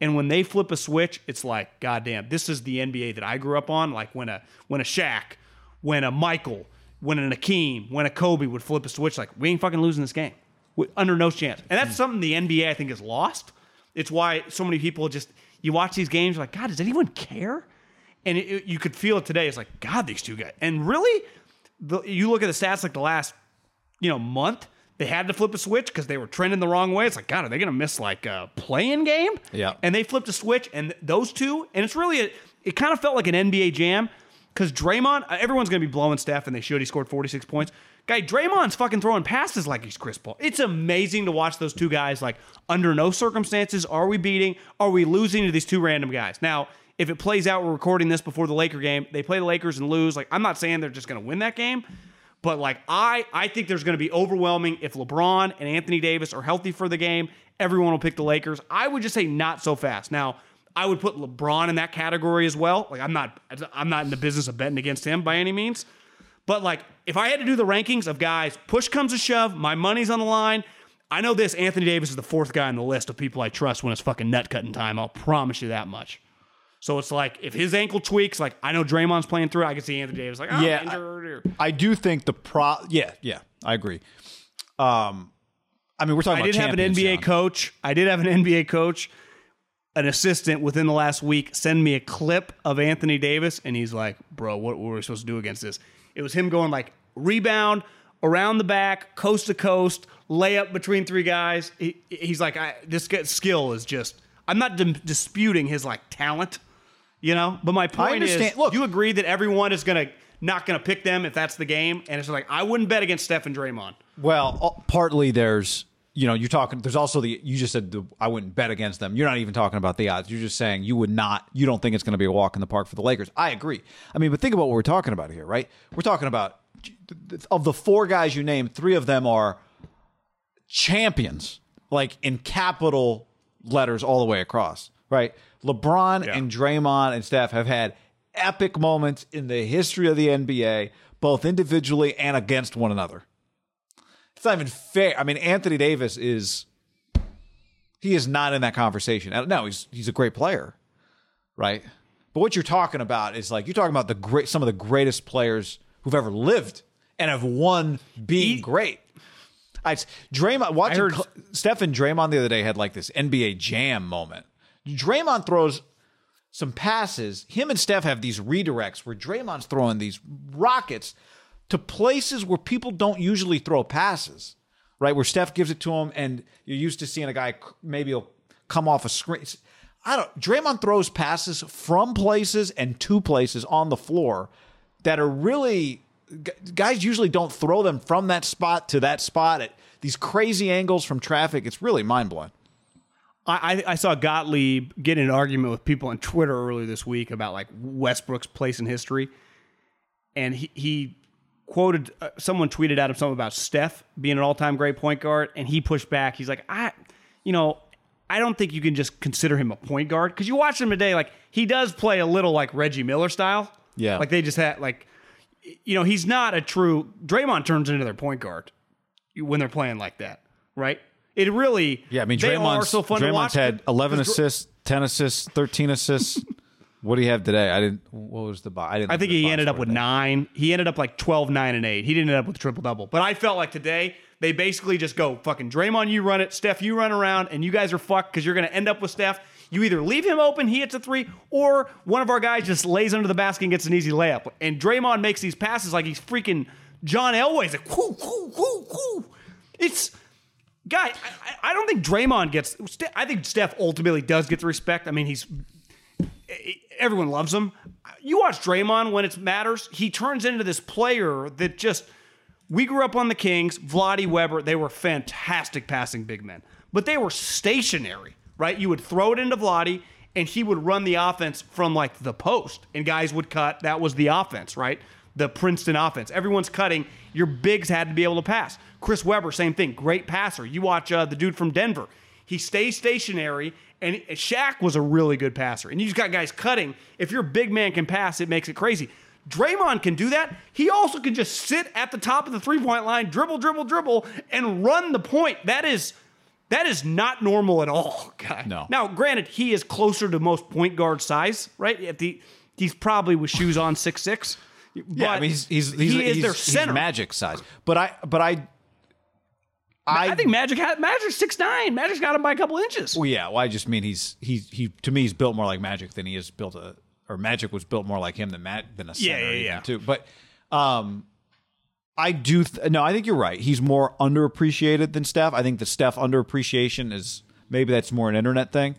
And when they flip a switch, it's like, goddamn, this is the NBA that I grew up on. Like when a when a Shaq, when a Michael, when an Akeem, when a Kobe would flip a switch, like we ain't fucking losing this game, under no chance. And that's something the NBA I think has lost. It's why so many people just you watch these games, like, God, does anyone care? And it, it- you could feel it today. It's like, God, these two guys. And really, the, you look at the stats like the last you know month they had to flip a switch because they were trending the wrong way it's like god are they gonna miss like a play-in game Yeah. and they flipped a switch and th- those two and it's really a, it kind of felt like an nba jam because Draymond, uh, everyone's gonna be blowing Steph, and they should. He scored 46 points. Guy, Draymond's fucking throwing passes like he's Chris Paul. It's amazing to watch those two guys. Like under no circumstances are we beating, are we losing to these two random guys. Now, if it plays out, we're recording this before the Laker game. They play the Lakers and lose. Like I'm not saying they're just gonna win that game, but like I, I think there's going to be overwhelming if LeBron and Anthony Davis are healthy for the game. Everyone will pick the Lakers. I would just say not so fast. Now, I would put LeBron in that category as well. Like I'm not, I'm not in the business of betting against him by any means. But like, if I had to do the rankings of guys, push comes to shove, my money's on the line. I know this. Anthony Davis is the fourth guy on the list of people I trust when it's fucking nut cutting time. I'll promise you that much. So it's like if his ankle tweaks, like I know Draymond's playing through, I can see Anthony Davis like, oh, Yeah, injured. or- I do think the pro. Yeah, yeah, I agree. Um, I mean, we're talking. I about did have an NBA John. coach. I did have an NBA coach, an assistant within the last week, send me a clip of Anthony Davis, and he's like, "Bro, what were we supposed to do against this?" It was him going like rebound around the back, coast to coast, layup between three guys. He, he's like, I, "This skill is just." I'm not dim- disputing his like talent, you know. But my point is, understand. Look- you agree that everyone is gonna not gonna pick them if that's the game, and it's like I wouldn't bet against Steph and Draymond. Well, uh, partly there's, you know, you're talking. There's also the. You just said the, I wouldn't bet against them. You're not even talking about the odds. You're just saying you would not. You don't think it's going to be a walk in the park for the Lakers. I agree. I mean, but think about what we're talking about here, right? We're talking about of the four guys you named, three of them are champions, like in capital letters all the way across, right? LeBron and Draymond and Steph have had epic moments in the history of the NBA, both individually and against one another. It's not even fair. I mean, Anthony Davis is he is not in that conversation. Uh, No, he's he's a great player, right? But what you're talking about is like you're talking about the great some of the greatest players who've ever lived and have won being great. I Draymond watching heard- Cl- Steph and Draymond the other day had like this NBA jam moment. Draymond throws some passes. Him and Steph have these redirects where Draymond's throwing these rockets to places where people don't usually throw passes, right? Where Steph gives it to him, and you're used to seeing a guy maybe he'll come off a screen. I don't. Draymond throws passes from places and to places on the floor that are really guys usually don't throw them from that spot to that spot at these crazy angles from traffic. It's really mind blowing. I, I saw Gottlieb get in an argument with people on Twitter earlier this week about like Westbrook's place in history, and he, he quoted uh, someone tweeted at him something about Steph being an all time great point guard, and he pushed back. He's like, I, you know, I don't think you can just consider him a point guard because you watch him today, like he does play a little like Reggie Miller style. Yeah. like they just had like, you know, he's not a true Draymond turns into their point guard when they're playing like that, right? It really, Yeah, I mean, Draymond's, so fun to Draymond's had 11 assists, 10 assists, 13 assists. what do you have today? I didn't. What was the? bo- I didn't. I think he ended up with nine. He ended up like 12, 9, and 8. He didn't end up with a triple double. But I felt like today they basically just go fucking Draymond, you run it, Steph, you run around, and you guys are fucked because you're going to end up with Steph. You either leave him open, he hits a three, or one of our guys just lays under the basket and gets an easy layup. And Draymond makes these passes like he's freaking John Elway's like, whoo, whoo, whoo, whoo. It's guy. I, I- I don't think Draymond gets. I think Steph ultimately does get the respect. I mean, he's everyone loves him. You watch Draymond when it matters. He turns into this player that just we grew up on the Kings, Vlade Webber, they were fantastic passing big men, but they were stationary, right? You would throw it into Vladi and he would run the offense from like the post and guys would cut. That was the offense, right? The Princeton offense. Everyone's cutting. Your bigs had to be able to pass. Chris Webber, same thing. Great passer. You watch uh, the dude from Denver. He stays stationary, and Shaq was a really good passer. And you just got guys cutting. If your big man can pass, it makes it crazy. Draymond can do that. He also can just sit at the top of the three point line, dribble, dribble, dribble, and run the point. That is that is not normal at all, guy. No. Now, granted, he is closer to most point guard size, right? At the he's probably with shoes on six six. Yeah, I mean he's he's, he's he is he's, their center. magic size. But I but I I, think Magic had Magic's six nine. Magic's got him by a couple inches. Well, yeah. Well, I just mean he's he's he to me he's built more like Magic than he is built a or Magic was built more like him than Matt than a center Yeah, yeah, yeah. too. But um, I do th- no. I think you're right. He's more underappreciated than Steph. I think the Steph underappreciation is maybe that's more an internet thing.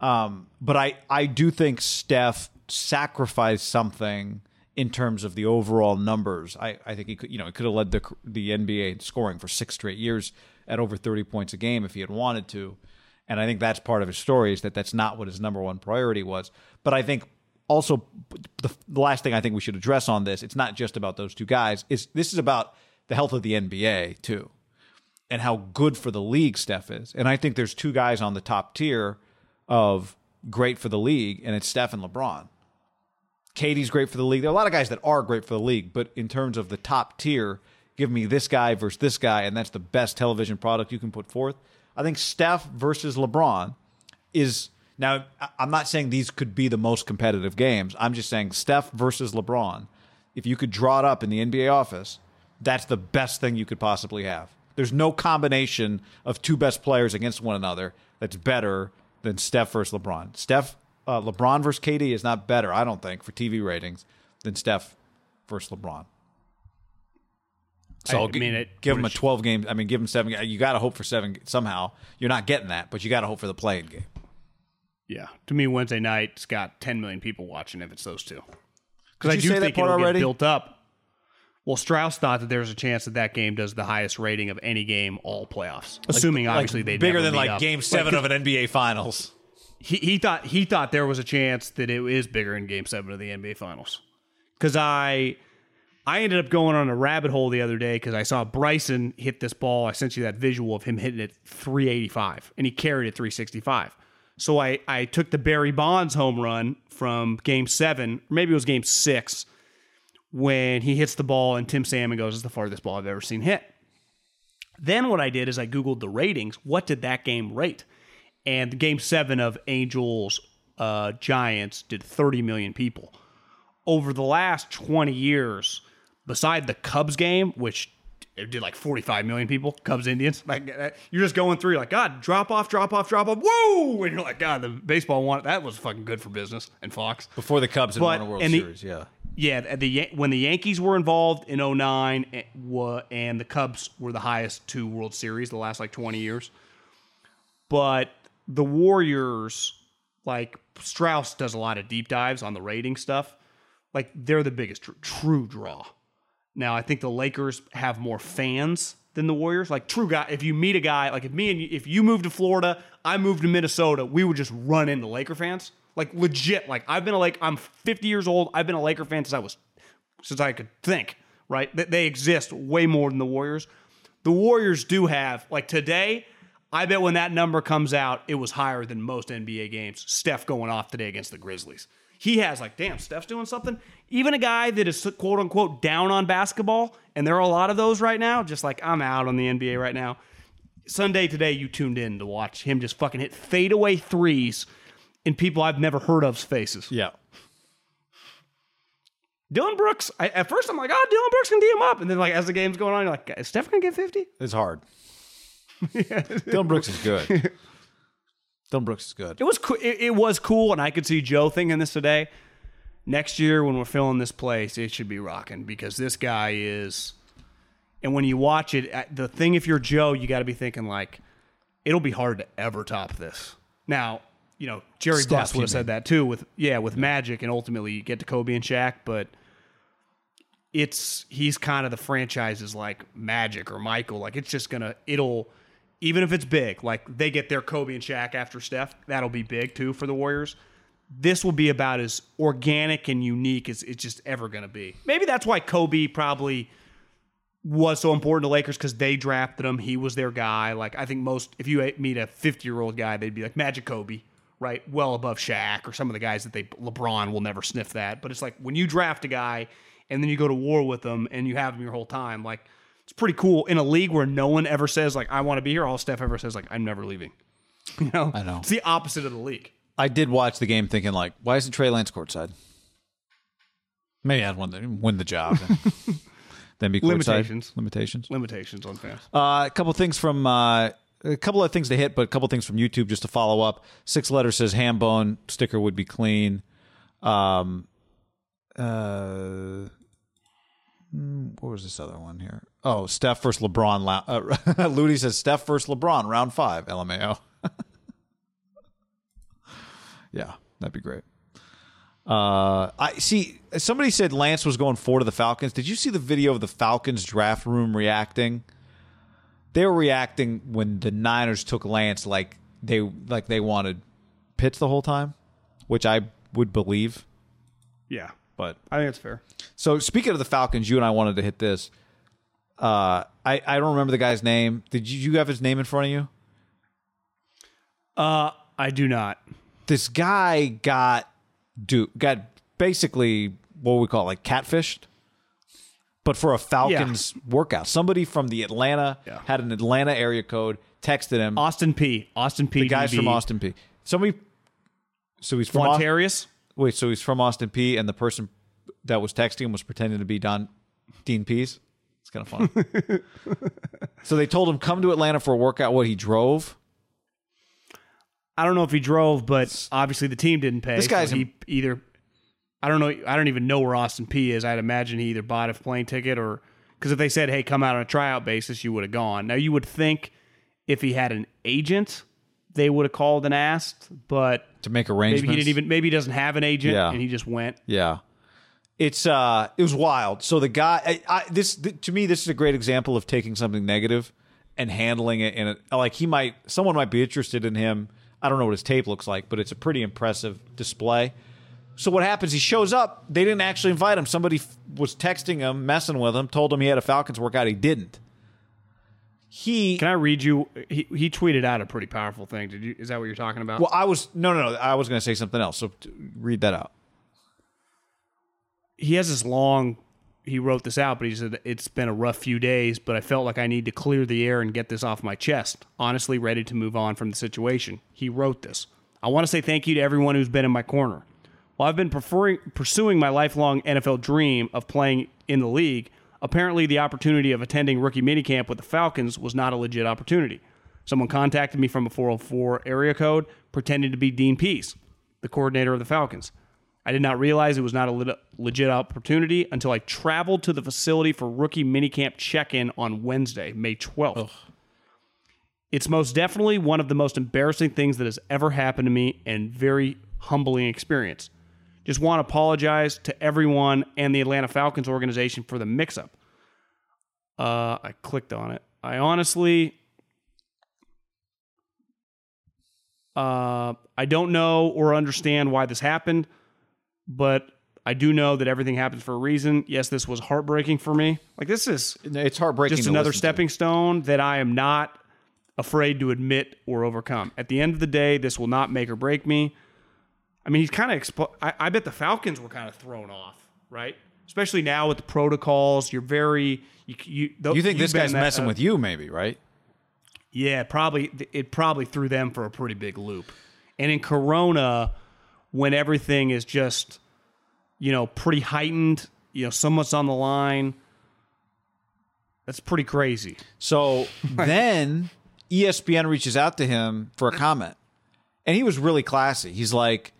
Um, but I I do think Steph sacrificed something in terms of the overall numbers. I, I think he could you know he could have led the the NBA scoring for six straight years at over 30 points a game if he had wanted to. And I think that's part of his story is that that's not what his number one priority was. But I think also the, the last thing I think we should address on this, it's not just about those two guys. Is this is about the health of the NBA too, and how good for the league Steph is. And I think there's two guys on the top tier of great for the league, and it's Steph and LeBron. KD's great for the league. There are a lot of guys that are great for the league, but in terms of the top tier, give me this guy versus this guy, and that's the best television product you can put forth. I think Steph versus LeBron is now. I'm not saying these could be the most competitive games. I'm just saying Steph versus LeBron. If you could draw it up in the NBA office, that's the best thing you could possibly have. There's no combination of two best players against one another that's better than Steph versus LeBron. Steph, uh, LeBron versus KD is not better, I don't think, for TV ratings than Steph versus LeBron. So I I'll gi- mean, it- give him a 12 game. I mean, give him seven. You got to hope for seven somehow. You're not getting that, but you got to hope for the play-in game. Yeah, to me, Wednesday night's got 10 million people watching if it's those two. Because I do say that think part it'll already? get built up. Well, Strauss thought that there's a chance that that game does the highest rating of any game all playoffs, assuming obviously they bigger than like Game Seven of an NBA Finals. He, he thought he thought there was a chance that it is bigger in Game Seven of the NBA Finals. Because I I ended up going on a rabbit hole the other day because I saw Bryson hit this ball. I sent you that visual of him hitting it 385, and he carried it 365. So I I took the Barry Bonds home run from Game Seven, or maybe it was Game Six, when he hits the ball and Tim Salmon goes, "It's the farthest ball I've ever seen hit." Then what I did is I googled the ratings. What did that game rate? And the game seven of Angels uh, Giants did 30 million people. Over the last 20 years, beside the Cubs game, which it did like 45 million people, Cubs Indians, like uh, you're just going through, like, God, drop off, drop off, drop off, whoa! And you're like, God, the baseball one, that was fucking good for business and Fox. Before the Cubs had But- won a World the- Series, yeah. Yeah, the when the Yankees were involved in 09 eh, and the Cubs were the highest two World Series the last like 20 years. But the Warriors, like Strauss does a lot of deep dives on the rating stuff. Like they're the biggest tr- true draw. Now I think the Lakers have more fans than the Warriors. Like true guy, if you meet a guy, like if me and you, if you moved to Florida, I moved to Minnesota, we would just run into Laker fans. Like legit. Like I've been a Lake. I'm 50 years old. I've been a Laker fan since I was since I could think. Right? They, they exist way more than the Warriors. The Warriors do have like today. I bet when that number comes out, it was higher than most NBA games. Steph going off today against the Grizzlies. He has like, damn, Steph's doing something. Even a guy that is quote unquote down on basketball, and there are a lot of those right now, just like I'm out on the NBA right now. Sunday today, you tuned in to watch him just fucking hit fadeaway threes in people I've never heard of's faces. Yeah. Dillon Brooks, I, at first I'm like, oh, Dillon Brooks can D him up. And then like as the game's going on, you're like, is Steph gonna get 50? It's hard. Dillon Brooks is good. Dillon Brooks is good. It was cool. It, it was cool, and I could see Joe thinking this today. Next year, when we're filling this place, it should be rocking because this guy is. And when you watch it, uh, the thing if you're Joe, you got to be thinking like, it'll be hard to ever top this. Now, you know, Jerry Steph, Buss would have said that too with yeah with Magic, and ultimately you get to Kobe and Shaq, but it's he's kind of the franchise's like Magic or Michael. Like it's just gonna it'll even if it's big, like they get their Kobe and Shaq after Steph, that'll be big too for the Warriors. This will be about as organic and unique as it's just ever gonna be. Maybe that's why Kobe probably was so important to Lakers because they drafted him. He was their guy. Like I think most, if you meet a 50 year old guy, they'd be like Magic Kobe, right? Well above Shaq or some of the guys that they LeBron will never sniff that. But it's like when you draft a guy and then you go to war with them and you have them your whole time, like it's pretty cool in a league where no one ever says like I want to be here. All Steph ever says like I'm never leaving. You know, I know. it's the opposite of the league. I did watch the game thinking like, why isn't Trey Lance courtside? Maybe I'd win the, win the job. and then be courtside. Limitations. Limitations. Limitations on fans. Uh, a couple things from uh, a couple of things to hit, but a couple things from YouTube just to follow up. Six letter says ham bone sticker would be clean. Um, uh, what was this other one here? Oh, Steph versus LeBron. Uh, Ludi says Steph versus LeBron round five. LMAO. yeah, that'd be great. Uh, I see. Somebody said Lance was going four to the Falcons. Did you see the video of the Falcons draft room reacting? They were reacting when the Niners took Lance like they like they wanted Pitts the whole time, which I would believe. Yeah, But I think it's fair. so speaking of the Falcons, you and I wanted to hit this. Uh, I I don't remember the guy's name. Did you, you have his name in front of you? Uh, I do not. This guy got do got basically what we call like catfished, but for a Falcons workout. Somebody from the Atlanta Yeah. had an Atlanta area code, texted him. Austin Peay. Austin Peay. the guy's from Austin Peay. Somebody. So he's from Aus- Montarius. Wait, so he's from Austin Peay, and the person that was texting him was pretending to be Don Dean Pees. It's kind of funny. so they told him come to Atlanta for a workout. What he drove? I don't know if he drove, but obviously the team didn't pay. This guy's so he either. I don't know. I don't even know where Austin Peay is. I'd imagine he either bought a plane ticket or because if they said, "Hey, come out on a tryout basis," you would have gone. Now you would think if he had an agent, they would have called and asked, but To make maybe arrangements. he didn't even. Maybe he doesn't have an agent, Yeah. and he just went. Yeah. It's uh it was wild. So the guy I, I this th- to me this is a great example of taking something negative and handling it in a like he might someone might be interested in him. I don't know what his tape looks like, but it's a pretty impressive display. So what happens? He shows up. They didn't actually invite him. Somebody f- was texting him, messing with him, told him he had a Falcons workout. He didn't. He Can I read you? He, he tweeted out a pretty powerful thing. Did you? Is that what you're talking about? well, I was no, no, no. I was going to say something else. So read that out. he has this long he wrote this out but he said it's been a rough few days but i felt like i need to clear the air and get this off my chest honestly ready to move on from the situation he wrote this i want to say thank you to everyone who's been in my corner while i've been preferring, pursuing my lifelong nfl dream of playing in the league apparently the opportunity of attending rookie minicamp with the falcons was not a legit opportunity someone contacted me from a 404 area code pretending to be dean pees the coordinator of the falcons I did not realize it was not a legit opportunity until I traveled to the facility for rookie minicamp check in on Wednesday, May 12th. It's most definitely one of the most embarrassing things that has ever happened to me and very humbling experience. Just want to apologize to everyone and the Atlanta Falcons organization for the mix up. Uh, I clicked on it. I honestly. Uh, I don't know or understand why this happened but I do know that everything happens for a reason. Yes, this was heartbreaking for me. Like this is It's heartbreaking. just another listen to. stepping stone that I am not afraid to admit or overcome. At the end of the day, this will not make or break me. I mean, he's kind of. Expo- I, I bet the Falcons were kind of thrown off, right? Especially now with the protocols, you're very. You, you, You think this guy's messing with you, maybe, right? Yeah, probably it probably threw them for a pretty big loop. And in Corona, when everything is just, you know, pretty heightened, you know, someone's on the line. That's pretty crazy. So then ESPN reaches out to him for a comment. And he was really classy. He's like,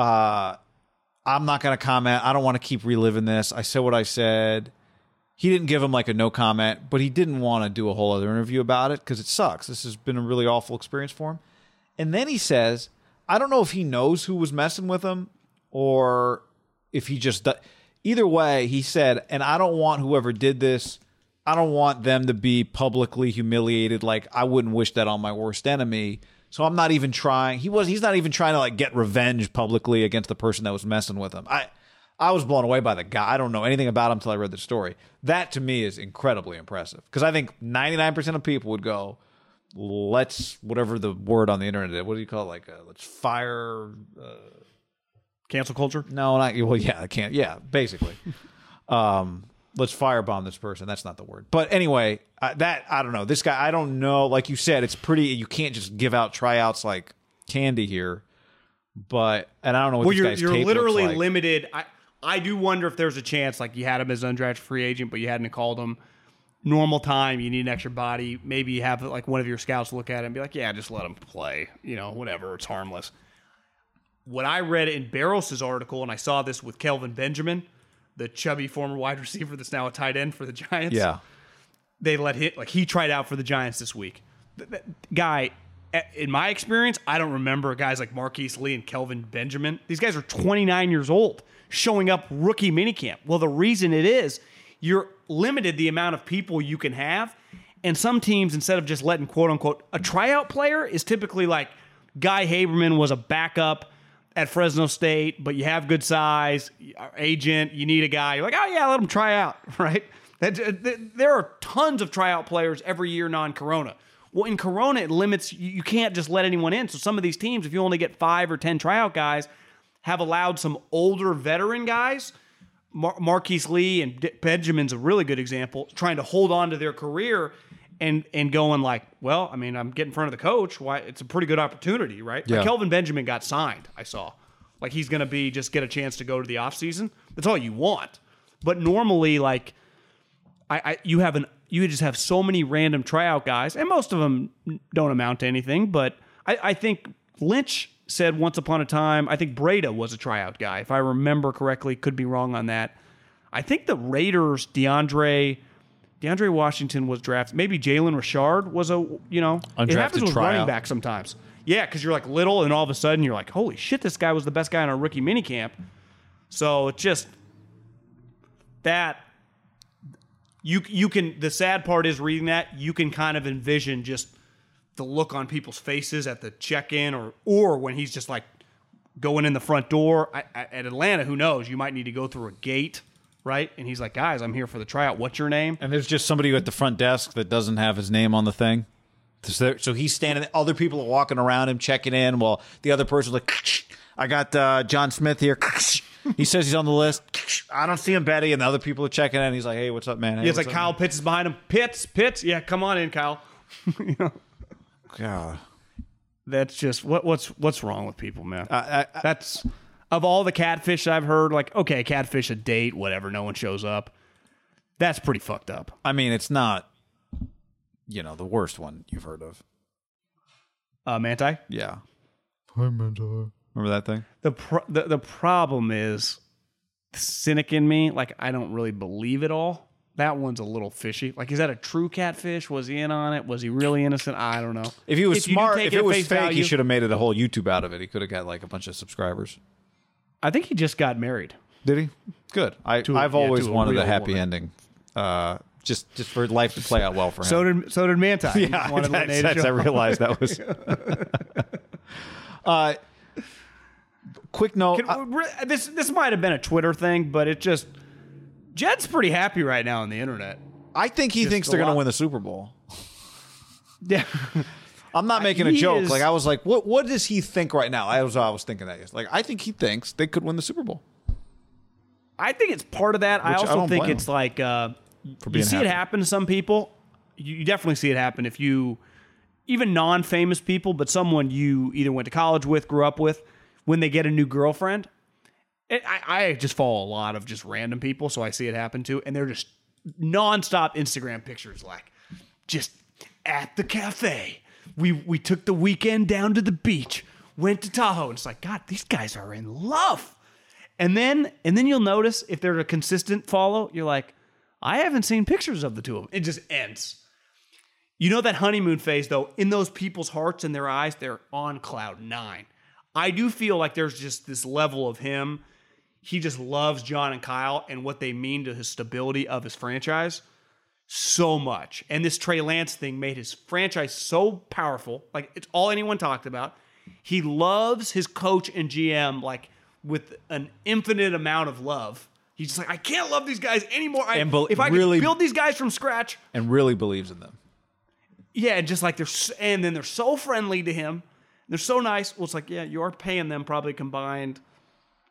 uh, I'm not going to comment. I don't want to keep reliving this. I said what I said. He didn't give him like a no comment, but he didn't want to do a whole other interview about it because it sucks. This has been a really awful experience for him. And then he says, I don't know if he knows who was messing with him or if he just. either way, he said, and I don't want whoever did this. I don't want them to be publicly humiliated. Like I wouldn't wish that on my worst enemy. So I'm not even trying. He was. He's not even trying to like get revenge publicly against the person that was messing with him. I. I was blown away by the guy. I don't know anything about him until I read the story. That to me is incredibly impressive because I think 99% of people would go, let's whatever the word on the internet is. What do you call it? Like uh, let's fire. Uh, Cancel culture. no, not well. Yeah, I can't. Yeah, basically. um, let's firebomb this person. That's not the word. But anyway, uh, that I don't know. This guy, I don't know. Like you said, it's pretty. You can't just give out tryouts like candy here. But and I don't know what Well, this you're you're literally like. limited. I I do wonder if there's a chance like you had him as undrafted free agent, but you hadn't called him. Normal time, you need an extra body. Maybe you have like one of your scouts look at it and be like, "Yeah, just let him play. You know, whatever. It's harmless." What I read in Barrows's article, and I saw this with Kelvin Benjamin, the chubby former wide receiver that's now a tight end for the Giants Yeah. they let him like he tried out for the Giants this week. Guy, in my experience, I don't remember guys like Marquise Lee and Kelvin Benjamin. These guys are 29 years old showing up rookie minicamp. Well, the reason it is you're limited the amount of people you can have. And some teams, instead of just letting quote unquote a tryout player, is typically like Guy Haberman was a backup at Fresno State, but you have good size, agent, you need a guy. You're like, oh yeah, let him try out, right? Uh, th- there are tons of tryout players every year non-Corona. Well, in Corona, it limits you can't just let anyone in. So some of these teams, if you only get five or ten tryout guys, have allowed some older veteran guys. Mar- Marquise Lee and Benjamin's a really good example, trying to hold on to their career and and going like, well, I mean, I'm getting in front of the coach. Why? It's a pretty good opportunity, right? Yeah. Like Kelvin Benjamin got signed. I saw, like he's going to be just get a chance to go to the offseason. That's all you want. But normally, like, I, I you have an you just have so many random tryout guys, and most of them don't amount to anything. But I, I think Lynch said once upon a time, I think Breida was a tryout guy, if I remember correctly. Could be wrong on that. I think the Raiders, DeAndre, DeAndre Washington was drafted. Maybe Jalen Richard was a you know Undrafted it happens with running back sometimes. Yeah, because you're like little, and all of a sudden you're like, holy shit, this guy was the best guy in our rookie minicamp. So it's just that you you can the sad part is reading that you can kind of envision just the look on people's faces at the check-in or or when he's just like going in the front door I, I, at Atlanta who knows you might need to go through a gate right and he's like guys I'm here for the tryout what's your name And there's just somebody at the front desk that doesn't have his name on the thing. So, there- so he's standing. Other people are walking around him, checking in. While the other person's like, "I got uh, John Smith here." He says he's on the list. I don't see him, Betty. And the other people are checking in. He's like, "Hey, what's up, man?" Hey, it's like up, Kyle Pitts is behind him Pitts Pitts yeah come on in Kyle God. that's just what what's what's wrong with people man I, I, That's of all the catfish I've heard, like, okay, catfish a date, whatever, no one shows up. That's pretty fucked up. I mean, it's not, you know, the worst one you've heard of. Uh, Manti? Yeah. Hi, Manti. Remember that thing? The, pro- the the problem is the cynic in me, like I don't really believe it all. That one's a little fishy. Like, is that a true catfish? Was he in on it? Was he really innocent? I don't know. If he was you do smart, take if it it was face fake, he value- should have made it a whole YouTube out of it. He could have got like a bunch of subscribers. I think he just got married. Did he? Good. I, a- I've yeah, always to a wanted a real happy woman. ending. Uh, just just for life to play out well for him. So did so did Manti. He yeah, wanted that's, to that's- I realized that was. uh, quick note. Can- uh, re- this this might have been a Twitter thing, but it just Jed's pretty happy right now on the internet. I think he thinks they're going to lot. win the Super Bowl. Yeah. I'm not making a joke. is- Like I was like, what what does he think right now? I was I was thinking that. Like I think he thinks they could win the Super Bowl. I think it's part of that. I Which I also don't think it's like uh, you see happy. it happen to some people. You, you definitely see it happen if you, even non-famous people, but someone you either went to college with, grew up with, when they get a new girlfriend. It, I, I just follow a lot of just random people, so I see it happen too, and they're just nonstop Instagram pictures, like just at the cafe. We we took the weekend down to the beach, went to Tahoe, and it's like, God, these guys are in love. And then and then you'll notice if they're a consistent follow, you're like, I haven't seen pictures of the two of them. It just ends. You know that honeymoon phase though, in those people's hearts and their eyes, they're on cloud nine. I do feel like there's just this level of him. he just loves John and Kyle and what they mean to his stability of his franchise so much. And this Trey Lance thing made his franchise so powerful. Like it's all anyone talked about. He loves his coach and GM like with an infinite amount of love. He's just like, I can't love these guys anymore. I, And bel- if I really- could build these guys from scratch, and really believes in them. yeah, and just like they're, and then they're so friendly to him. They're so nice. Well, it's like, yeah, you are paying them probably combined.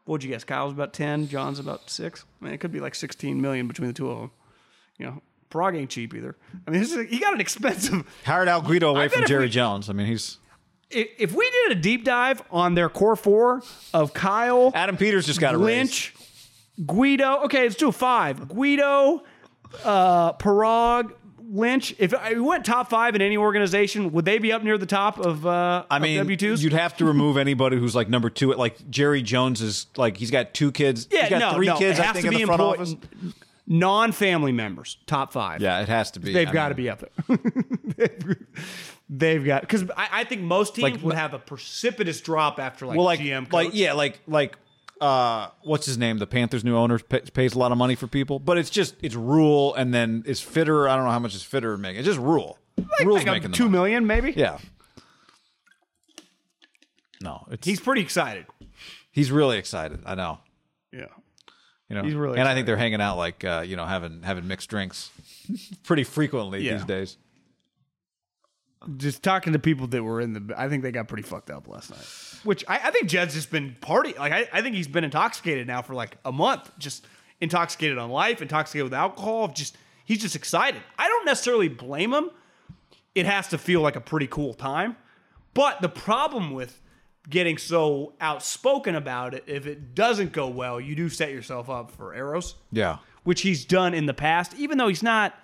What'd you guess? Kyle's about ten. John's about six. I mean, it could be like sixteen million between the two of them. You know, Paraag ain't cheap either. I mean, this is, he got an expensive. Hired Al Guido away I bet from if Jerry we- Jones. I mean, he's If we did a deep dive on their core four of Kyle, Adam Peters just got a raise. Lynch, Guido. Okay, let's do a five. Guido, uh, Paraag, Lynch. If I went top five in any organization, would they be up near the top of? Uh, I mean, W twos. you'd have to remove anybody who's like number two. Like Jerry Jones is like he's got two kids. Yeah, he's got no, three no. kids. it I has think to in be the front employ- office. Non-family members, top five. Yeah, it has to be. they've got to be up there. they've got because I, I think most teams Like, would have a precipitous drop after like, Well, like, GM. Coach. like yeah, like like uh, what's his name? The Panthers' new owner pay, pays a lot of money for people, but it's just it's Rhule, and then is Fitter. I don't know how much is Fitter making. It's just Rhule. Rhule's Like a making the two money. million, maybe. Yeah. No, it's, he's pretty excited. he's really excited. I know. Yeah. You know, He's really and I think they're hanging out like uh, you know having having mixed drinks pretty frequently Yeah. these days. just talking to people that were in the I think they got pretty fucked up last night. Which I, I think Jed's just been party like I, I think he's been intoxicated now for like a month. Just intoxicated on life, intoxicated with alcohol, just he's just excited. I don't necessarily blame him. It has to feel like a pretty cool time. But the problem with getting so outspoken about it, if it doesn't go well, you do set yourself up for arrows Yeah, which he's done in the past, even though he's not.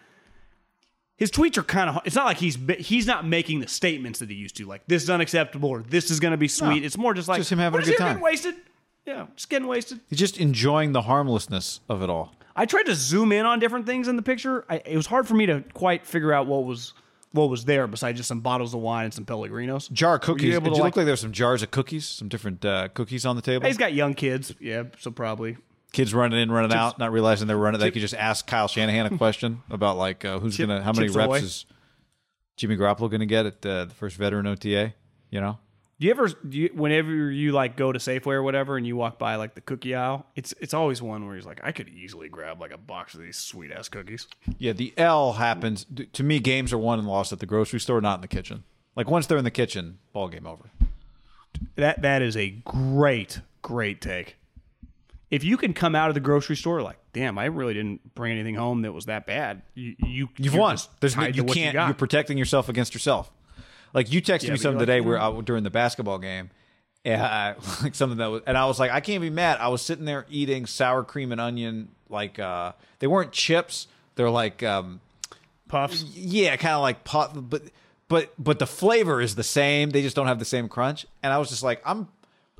His tweets are kind of. It's not like he's he's not making the statements that he used to, like this is unacceptable or this is going to be sweet. No. it's more just like Just him having "What a good time." Getting wasted. Yeah, just getting wasted. he's just enjoying the harmlessness of it all. I tried to zoom in on different things in the picture. I, it was hard for me to quite figure out what was what was there besides just some bottles of wine and some Pellegrinos. Jar of Were you cookies. Did you like- look like there's some jars of cookies, some different uh, cookies on the table? He's got young kids, yeah, so probably Kids running in, running out, not realizing they're running. They could just ask Kyle Shanahan a question about like uh, who's Chip- gonna, how many reps Ahoy. is Jimmy Garoppolo gonna get at uh, the first veteran OTA? You know, Do you ever, do you, whenever you like go to Safeway or whatever, and you walk by like the cookie aisle, it's it's always one where he's like, I could easily grab like a box of these sweet ass cookies. yeah. The L happens to me. Games are won and lost at the grocery store, not in the kitchen. Like once they're in the kitchen, ball game over. That that is a great great take. If you can come out of the grocery store like, damn, I really didn't bring anything home that was that bad. You, you You've won. There's no, you can't. You are protecting yourself against yourself. Like you texted me but something like, today you where I, during the basketball game, and I, like something that was, and I was like, I can't be mad. I was sitting there eating sour cream and onion, like uh, they weren't chips. They're like, um, Puffs. yeah, kind of like pot, but but but the flavor is the same. They just don't have the same crunch. And I was just like, I'm.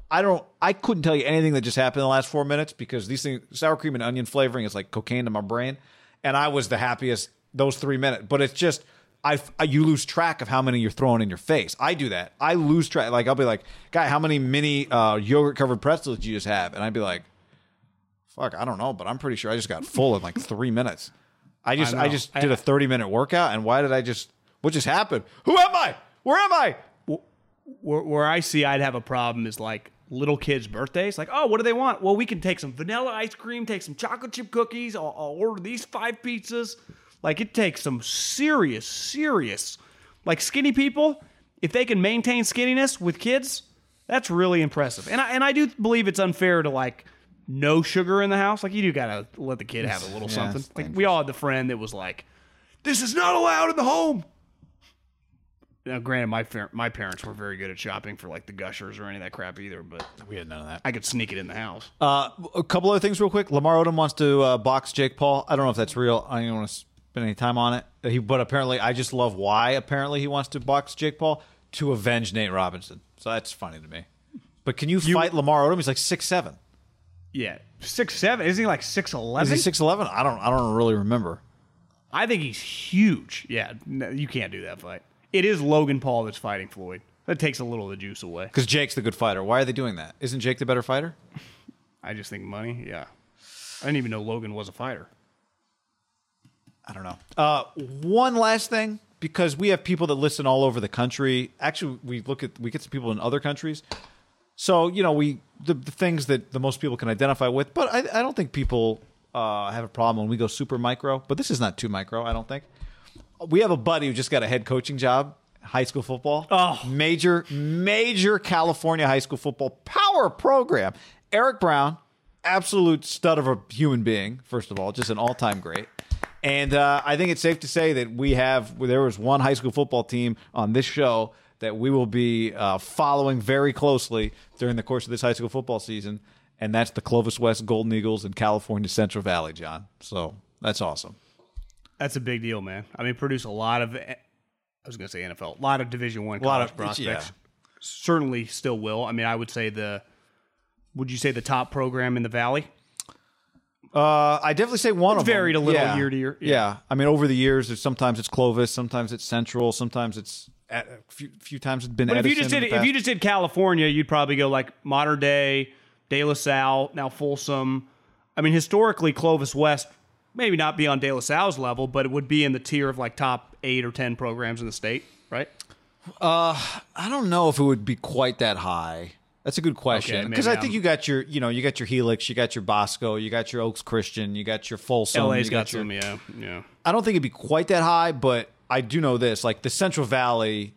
I don't. I couldn't tell you anything that just happened in the last four minutes because these things, sour cream and onion flavoring, is like cocaine to my brain, and I was the happiest those three minutes. But it's just, I, I you lose track of how many you're throwing in your face. I do that. I lose track. Like I'll be like, guy, how many mini uh, yogurt covered pretzels do you just have? And I'd be like, fuck, I don't know, but I'm pretty sure I just got full in like three minutes. I just, I I, just did a 30 minute workout, and why did I just? What just happened? Who am I? Where am I? where, where I see I'd have a problem is like little kids' birthdays. Like, oh, what do they want? Well, we can take some vanilla ice cream, take some chocolate chip cookies. I'll, I'll order these five pizzas. Like, it takes some serious, serious, like skinny people. If they can maintain skinniness with kids, that's really impressive. And I, and I do believe it's unfair to like no sugar in the house. Like, you do gotta let the kid have a little Yeah, something. it's Like, we all had the friend that was like, "This is not allowed in the home." Now, granted, my par- my parents were very good at shopping for like the gushers or any of that crap either, but We had none of that. I could sneak it in the house. Uh, a couple other things, real quick. Lamar Odom wants to uh, box Jake Paul. I don't know if that's real. I don't want to spend any time on it. He, but apparently, I just love why. Apparently, he wants to box Jake Paul to avenge Nate Robinson. So that's funny to me. But can you, fight Lamar Odom? He's like six seven. Yeah, six seven. Isn't he like six eleven? Is he six eleven? I don't. I don't really remember. I think he's huge. Yeah, no, you can't do that fight. It is Logan Paul that's fighting Floyd. That takes a little of the juice away. Because Jake's the good fighter. Why are they doing that? Isn't Jake the better fighter? I just think money. Yeah, I didn't even know Logan was a fighter. I don't know. Uh, one last thing, because we have people that listen all over the country. Actually, we look at we get some people in other countries. So you know, we the, the things that the most people can identify with. But I, I don't think people uh, have a problem when we go super micro. But this is not too micro. I don't think. We have a buddy who just got a head coaching job, high school football. Oh. major major California high school football power program. Eric Brown, absolute stud of a human being. First of all, just an all time great. And uh, I think it's safe to say that we have, there was one high school football team on this show that we will be uh, following very closely during the course of this high school football season. And that's the Clovis West Golden Eagles in California Central Valley, John. So that's awesome. That's a big deal, man. I mean, produce a lot of. I was going to say NFL, a lot of Division One A lot college of- prospects. yeah. Certainly, still will. I mean, I would say the. Would you say the top program in the Valley? Uh, I definitely say one It's of them. varied a little Yeah. year to year. Yeah. Yeah. I mean, over the years, there's sometimes it's Clovis, sometimes it's Central, sometimes it's a few, few times it's been. But if you just did if you just did California, you'd probably go like modern day De La Salle, now Folsom. I mean, historically, Clovis West maybe not be on De La Salle's level, but it would be in the tier of like top eight or ten programs in the state, right? Uh, I don't know if it would be quite that high. That's a good question because maybe I think you got your, you know, you got your Helix, you got your Bosco, you got your Oaks Christian, you got your Folsom. LA's you got your, some, yeah, yeah. I don't think it'd be quite that high, but I do know this: like the Central Valley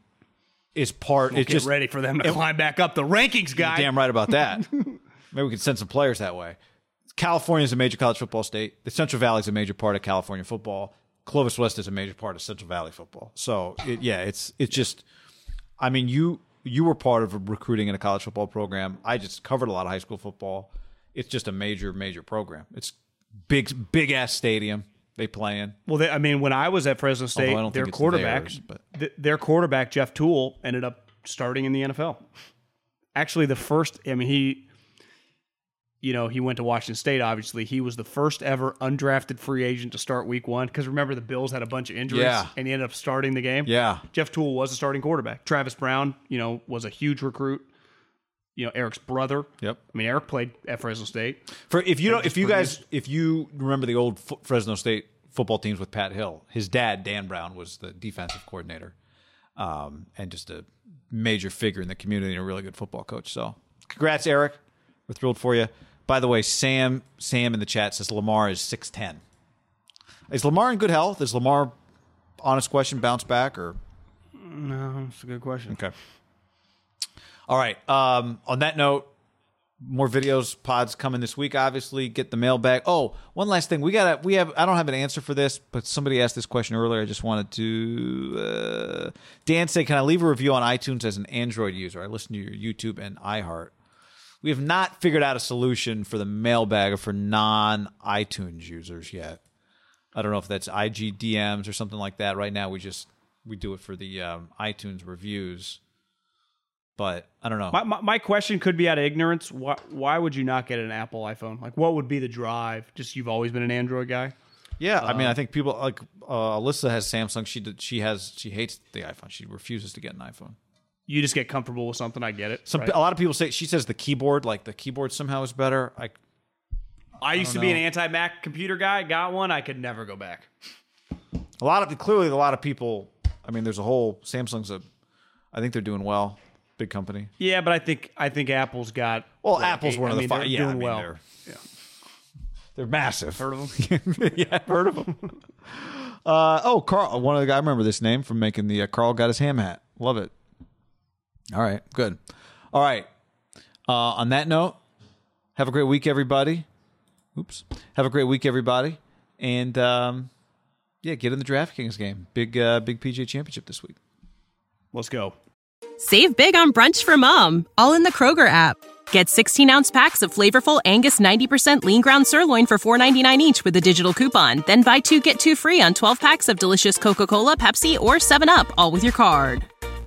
is part. it's Get just ready for them to climb back up the rankings, guy. damn right about that. Maybe we could send some players that way. California is a major college football state. The Central Valley is a major part of California football. Clovis West is a major part of Central Valley football. So it, yeah, it's it's just. I mean, you you were part of recruiting in a college football program. I just covered a lot of high school football. It's just a major major program. It's big big ass stadium they play in. Well, they, I mean, when I was at Fresno State, their quarterback, theirs, but- th- their quarterback Jeff Tuel, ended up starting in the NFL. Actually, the first. I mean, he, you know, he went to Washington State. Obviously, he was the first ever undrafted free agent to start Week One. Because remember, the Bills had a bunch of injuries, Yeah. and he ended up starting the game. Yeah. Jeff Tuel was a starting quarterback. Travis Brown, you know, was a huge recruit. You know, Eric's brother. Yep. I mean, Eric played at Fresno State. For if you don't, if you guys, if you remember the old F- Fresno State football teams with Pat Hill, his dad Dan Brown was the defensive coordinator, um, and just a major figure in the community and a really good football coach. So, congrats, Eric. We're thrilled for you. By the way, Sam Sam in the chat says Lamar is six ten. Is Lamar in good health? Is Lamar, honest question, bounce back or No, it's a good question. Okay. All right. Um, on that note, more videos pods coming this week. Obviously, get the mailbag. Oh, one last thing. We got We have. I don't have an answer for this, but somebody asked this question earlier. I just wanted to. Uh, Dan said, "Can I leave a review on iTunes as an Android user? I listen to your YouTube and iHeart." We have not figured out a solution for the mailbag for non iTunes users yet. I don't know if that's IGDMs or something like that. Right now, we just we do it for the um, iTunes reviews, but I don't know. My, my, my question could be out of ignorance. Why, why would you not get an Apple iPhone? Like, what would be the drive? Just you've always been an Android guy. yeah, I mean, I think people like uh, Alyssa has Samsung. She did, she has she hates the iPhone. She refuses to get an iPhone. You just get comfortable with something. I get it. Some right? a lot of people say she says the keyboard, like the keyboard somehow is better. I I used to be an anti Mac computer guy. Got one. I could never go back. a lot of clearly a lot of people. I mean, there's a whole Samsung's a. I think they're doing well. Big company. Yeah, but I think I think Apple's got. Well, like, Apple's eight- one I of the five. Yeah, doing I mean, well. they're they're massive. Heard of them? yeah, heard of them. Uh, oh, Carl, one of the guys. I remember this name from making the uh, Carl got his ham hat. Love it. All right, good. All right. Uh, on that note, have a great week, everybody. Oops. Have a great week, everybody, and um, yeah, get in the DraftKings game. Big, uh, big PGA Championship this week. Let's go. Save big on brunch for mom, all in the Kroger app. Get 16 ounce packs of flavorful Angus 90% lean ground sirloin for $4.99 each with a digital coupon. Then buy two get two free on 12 packs of delicious Coca Cola, Pepsi, or 7UP, all with your card.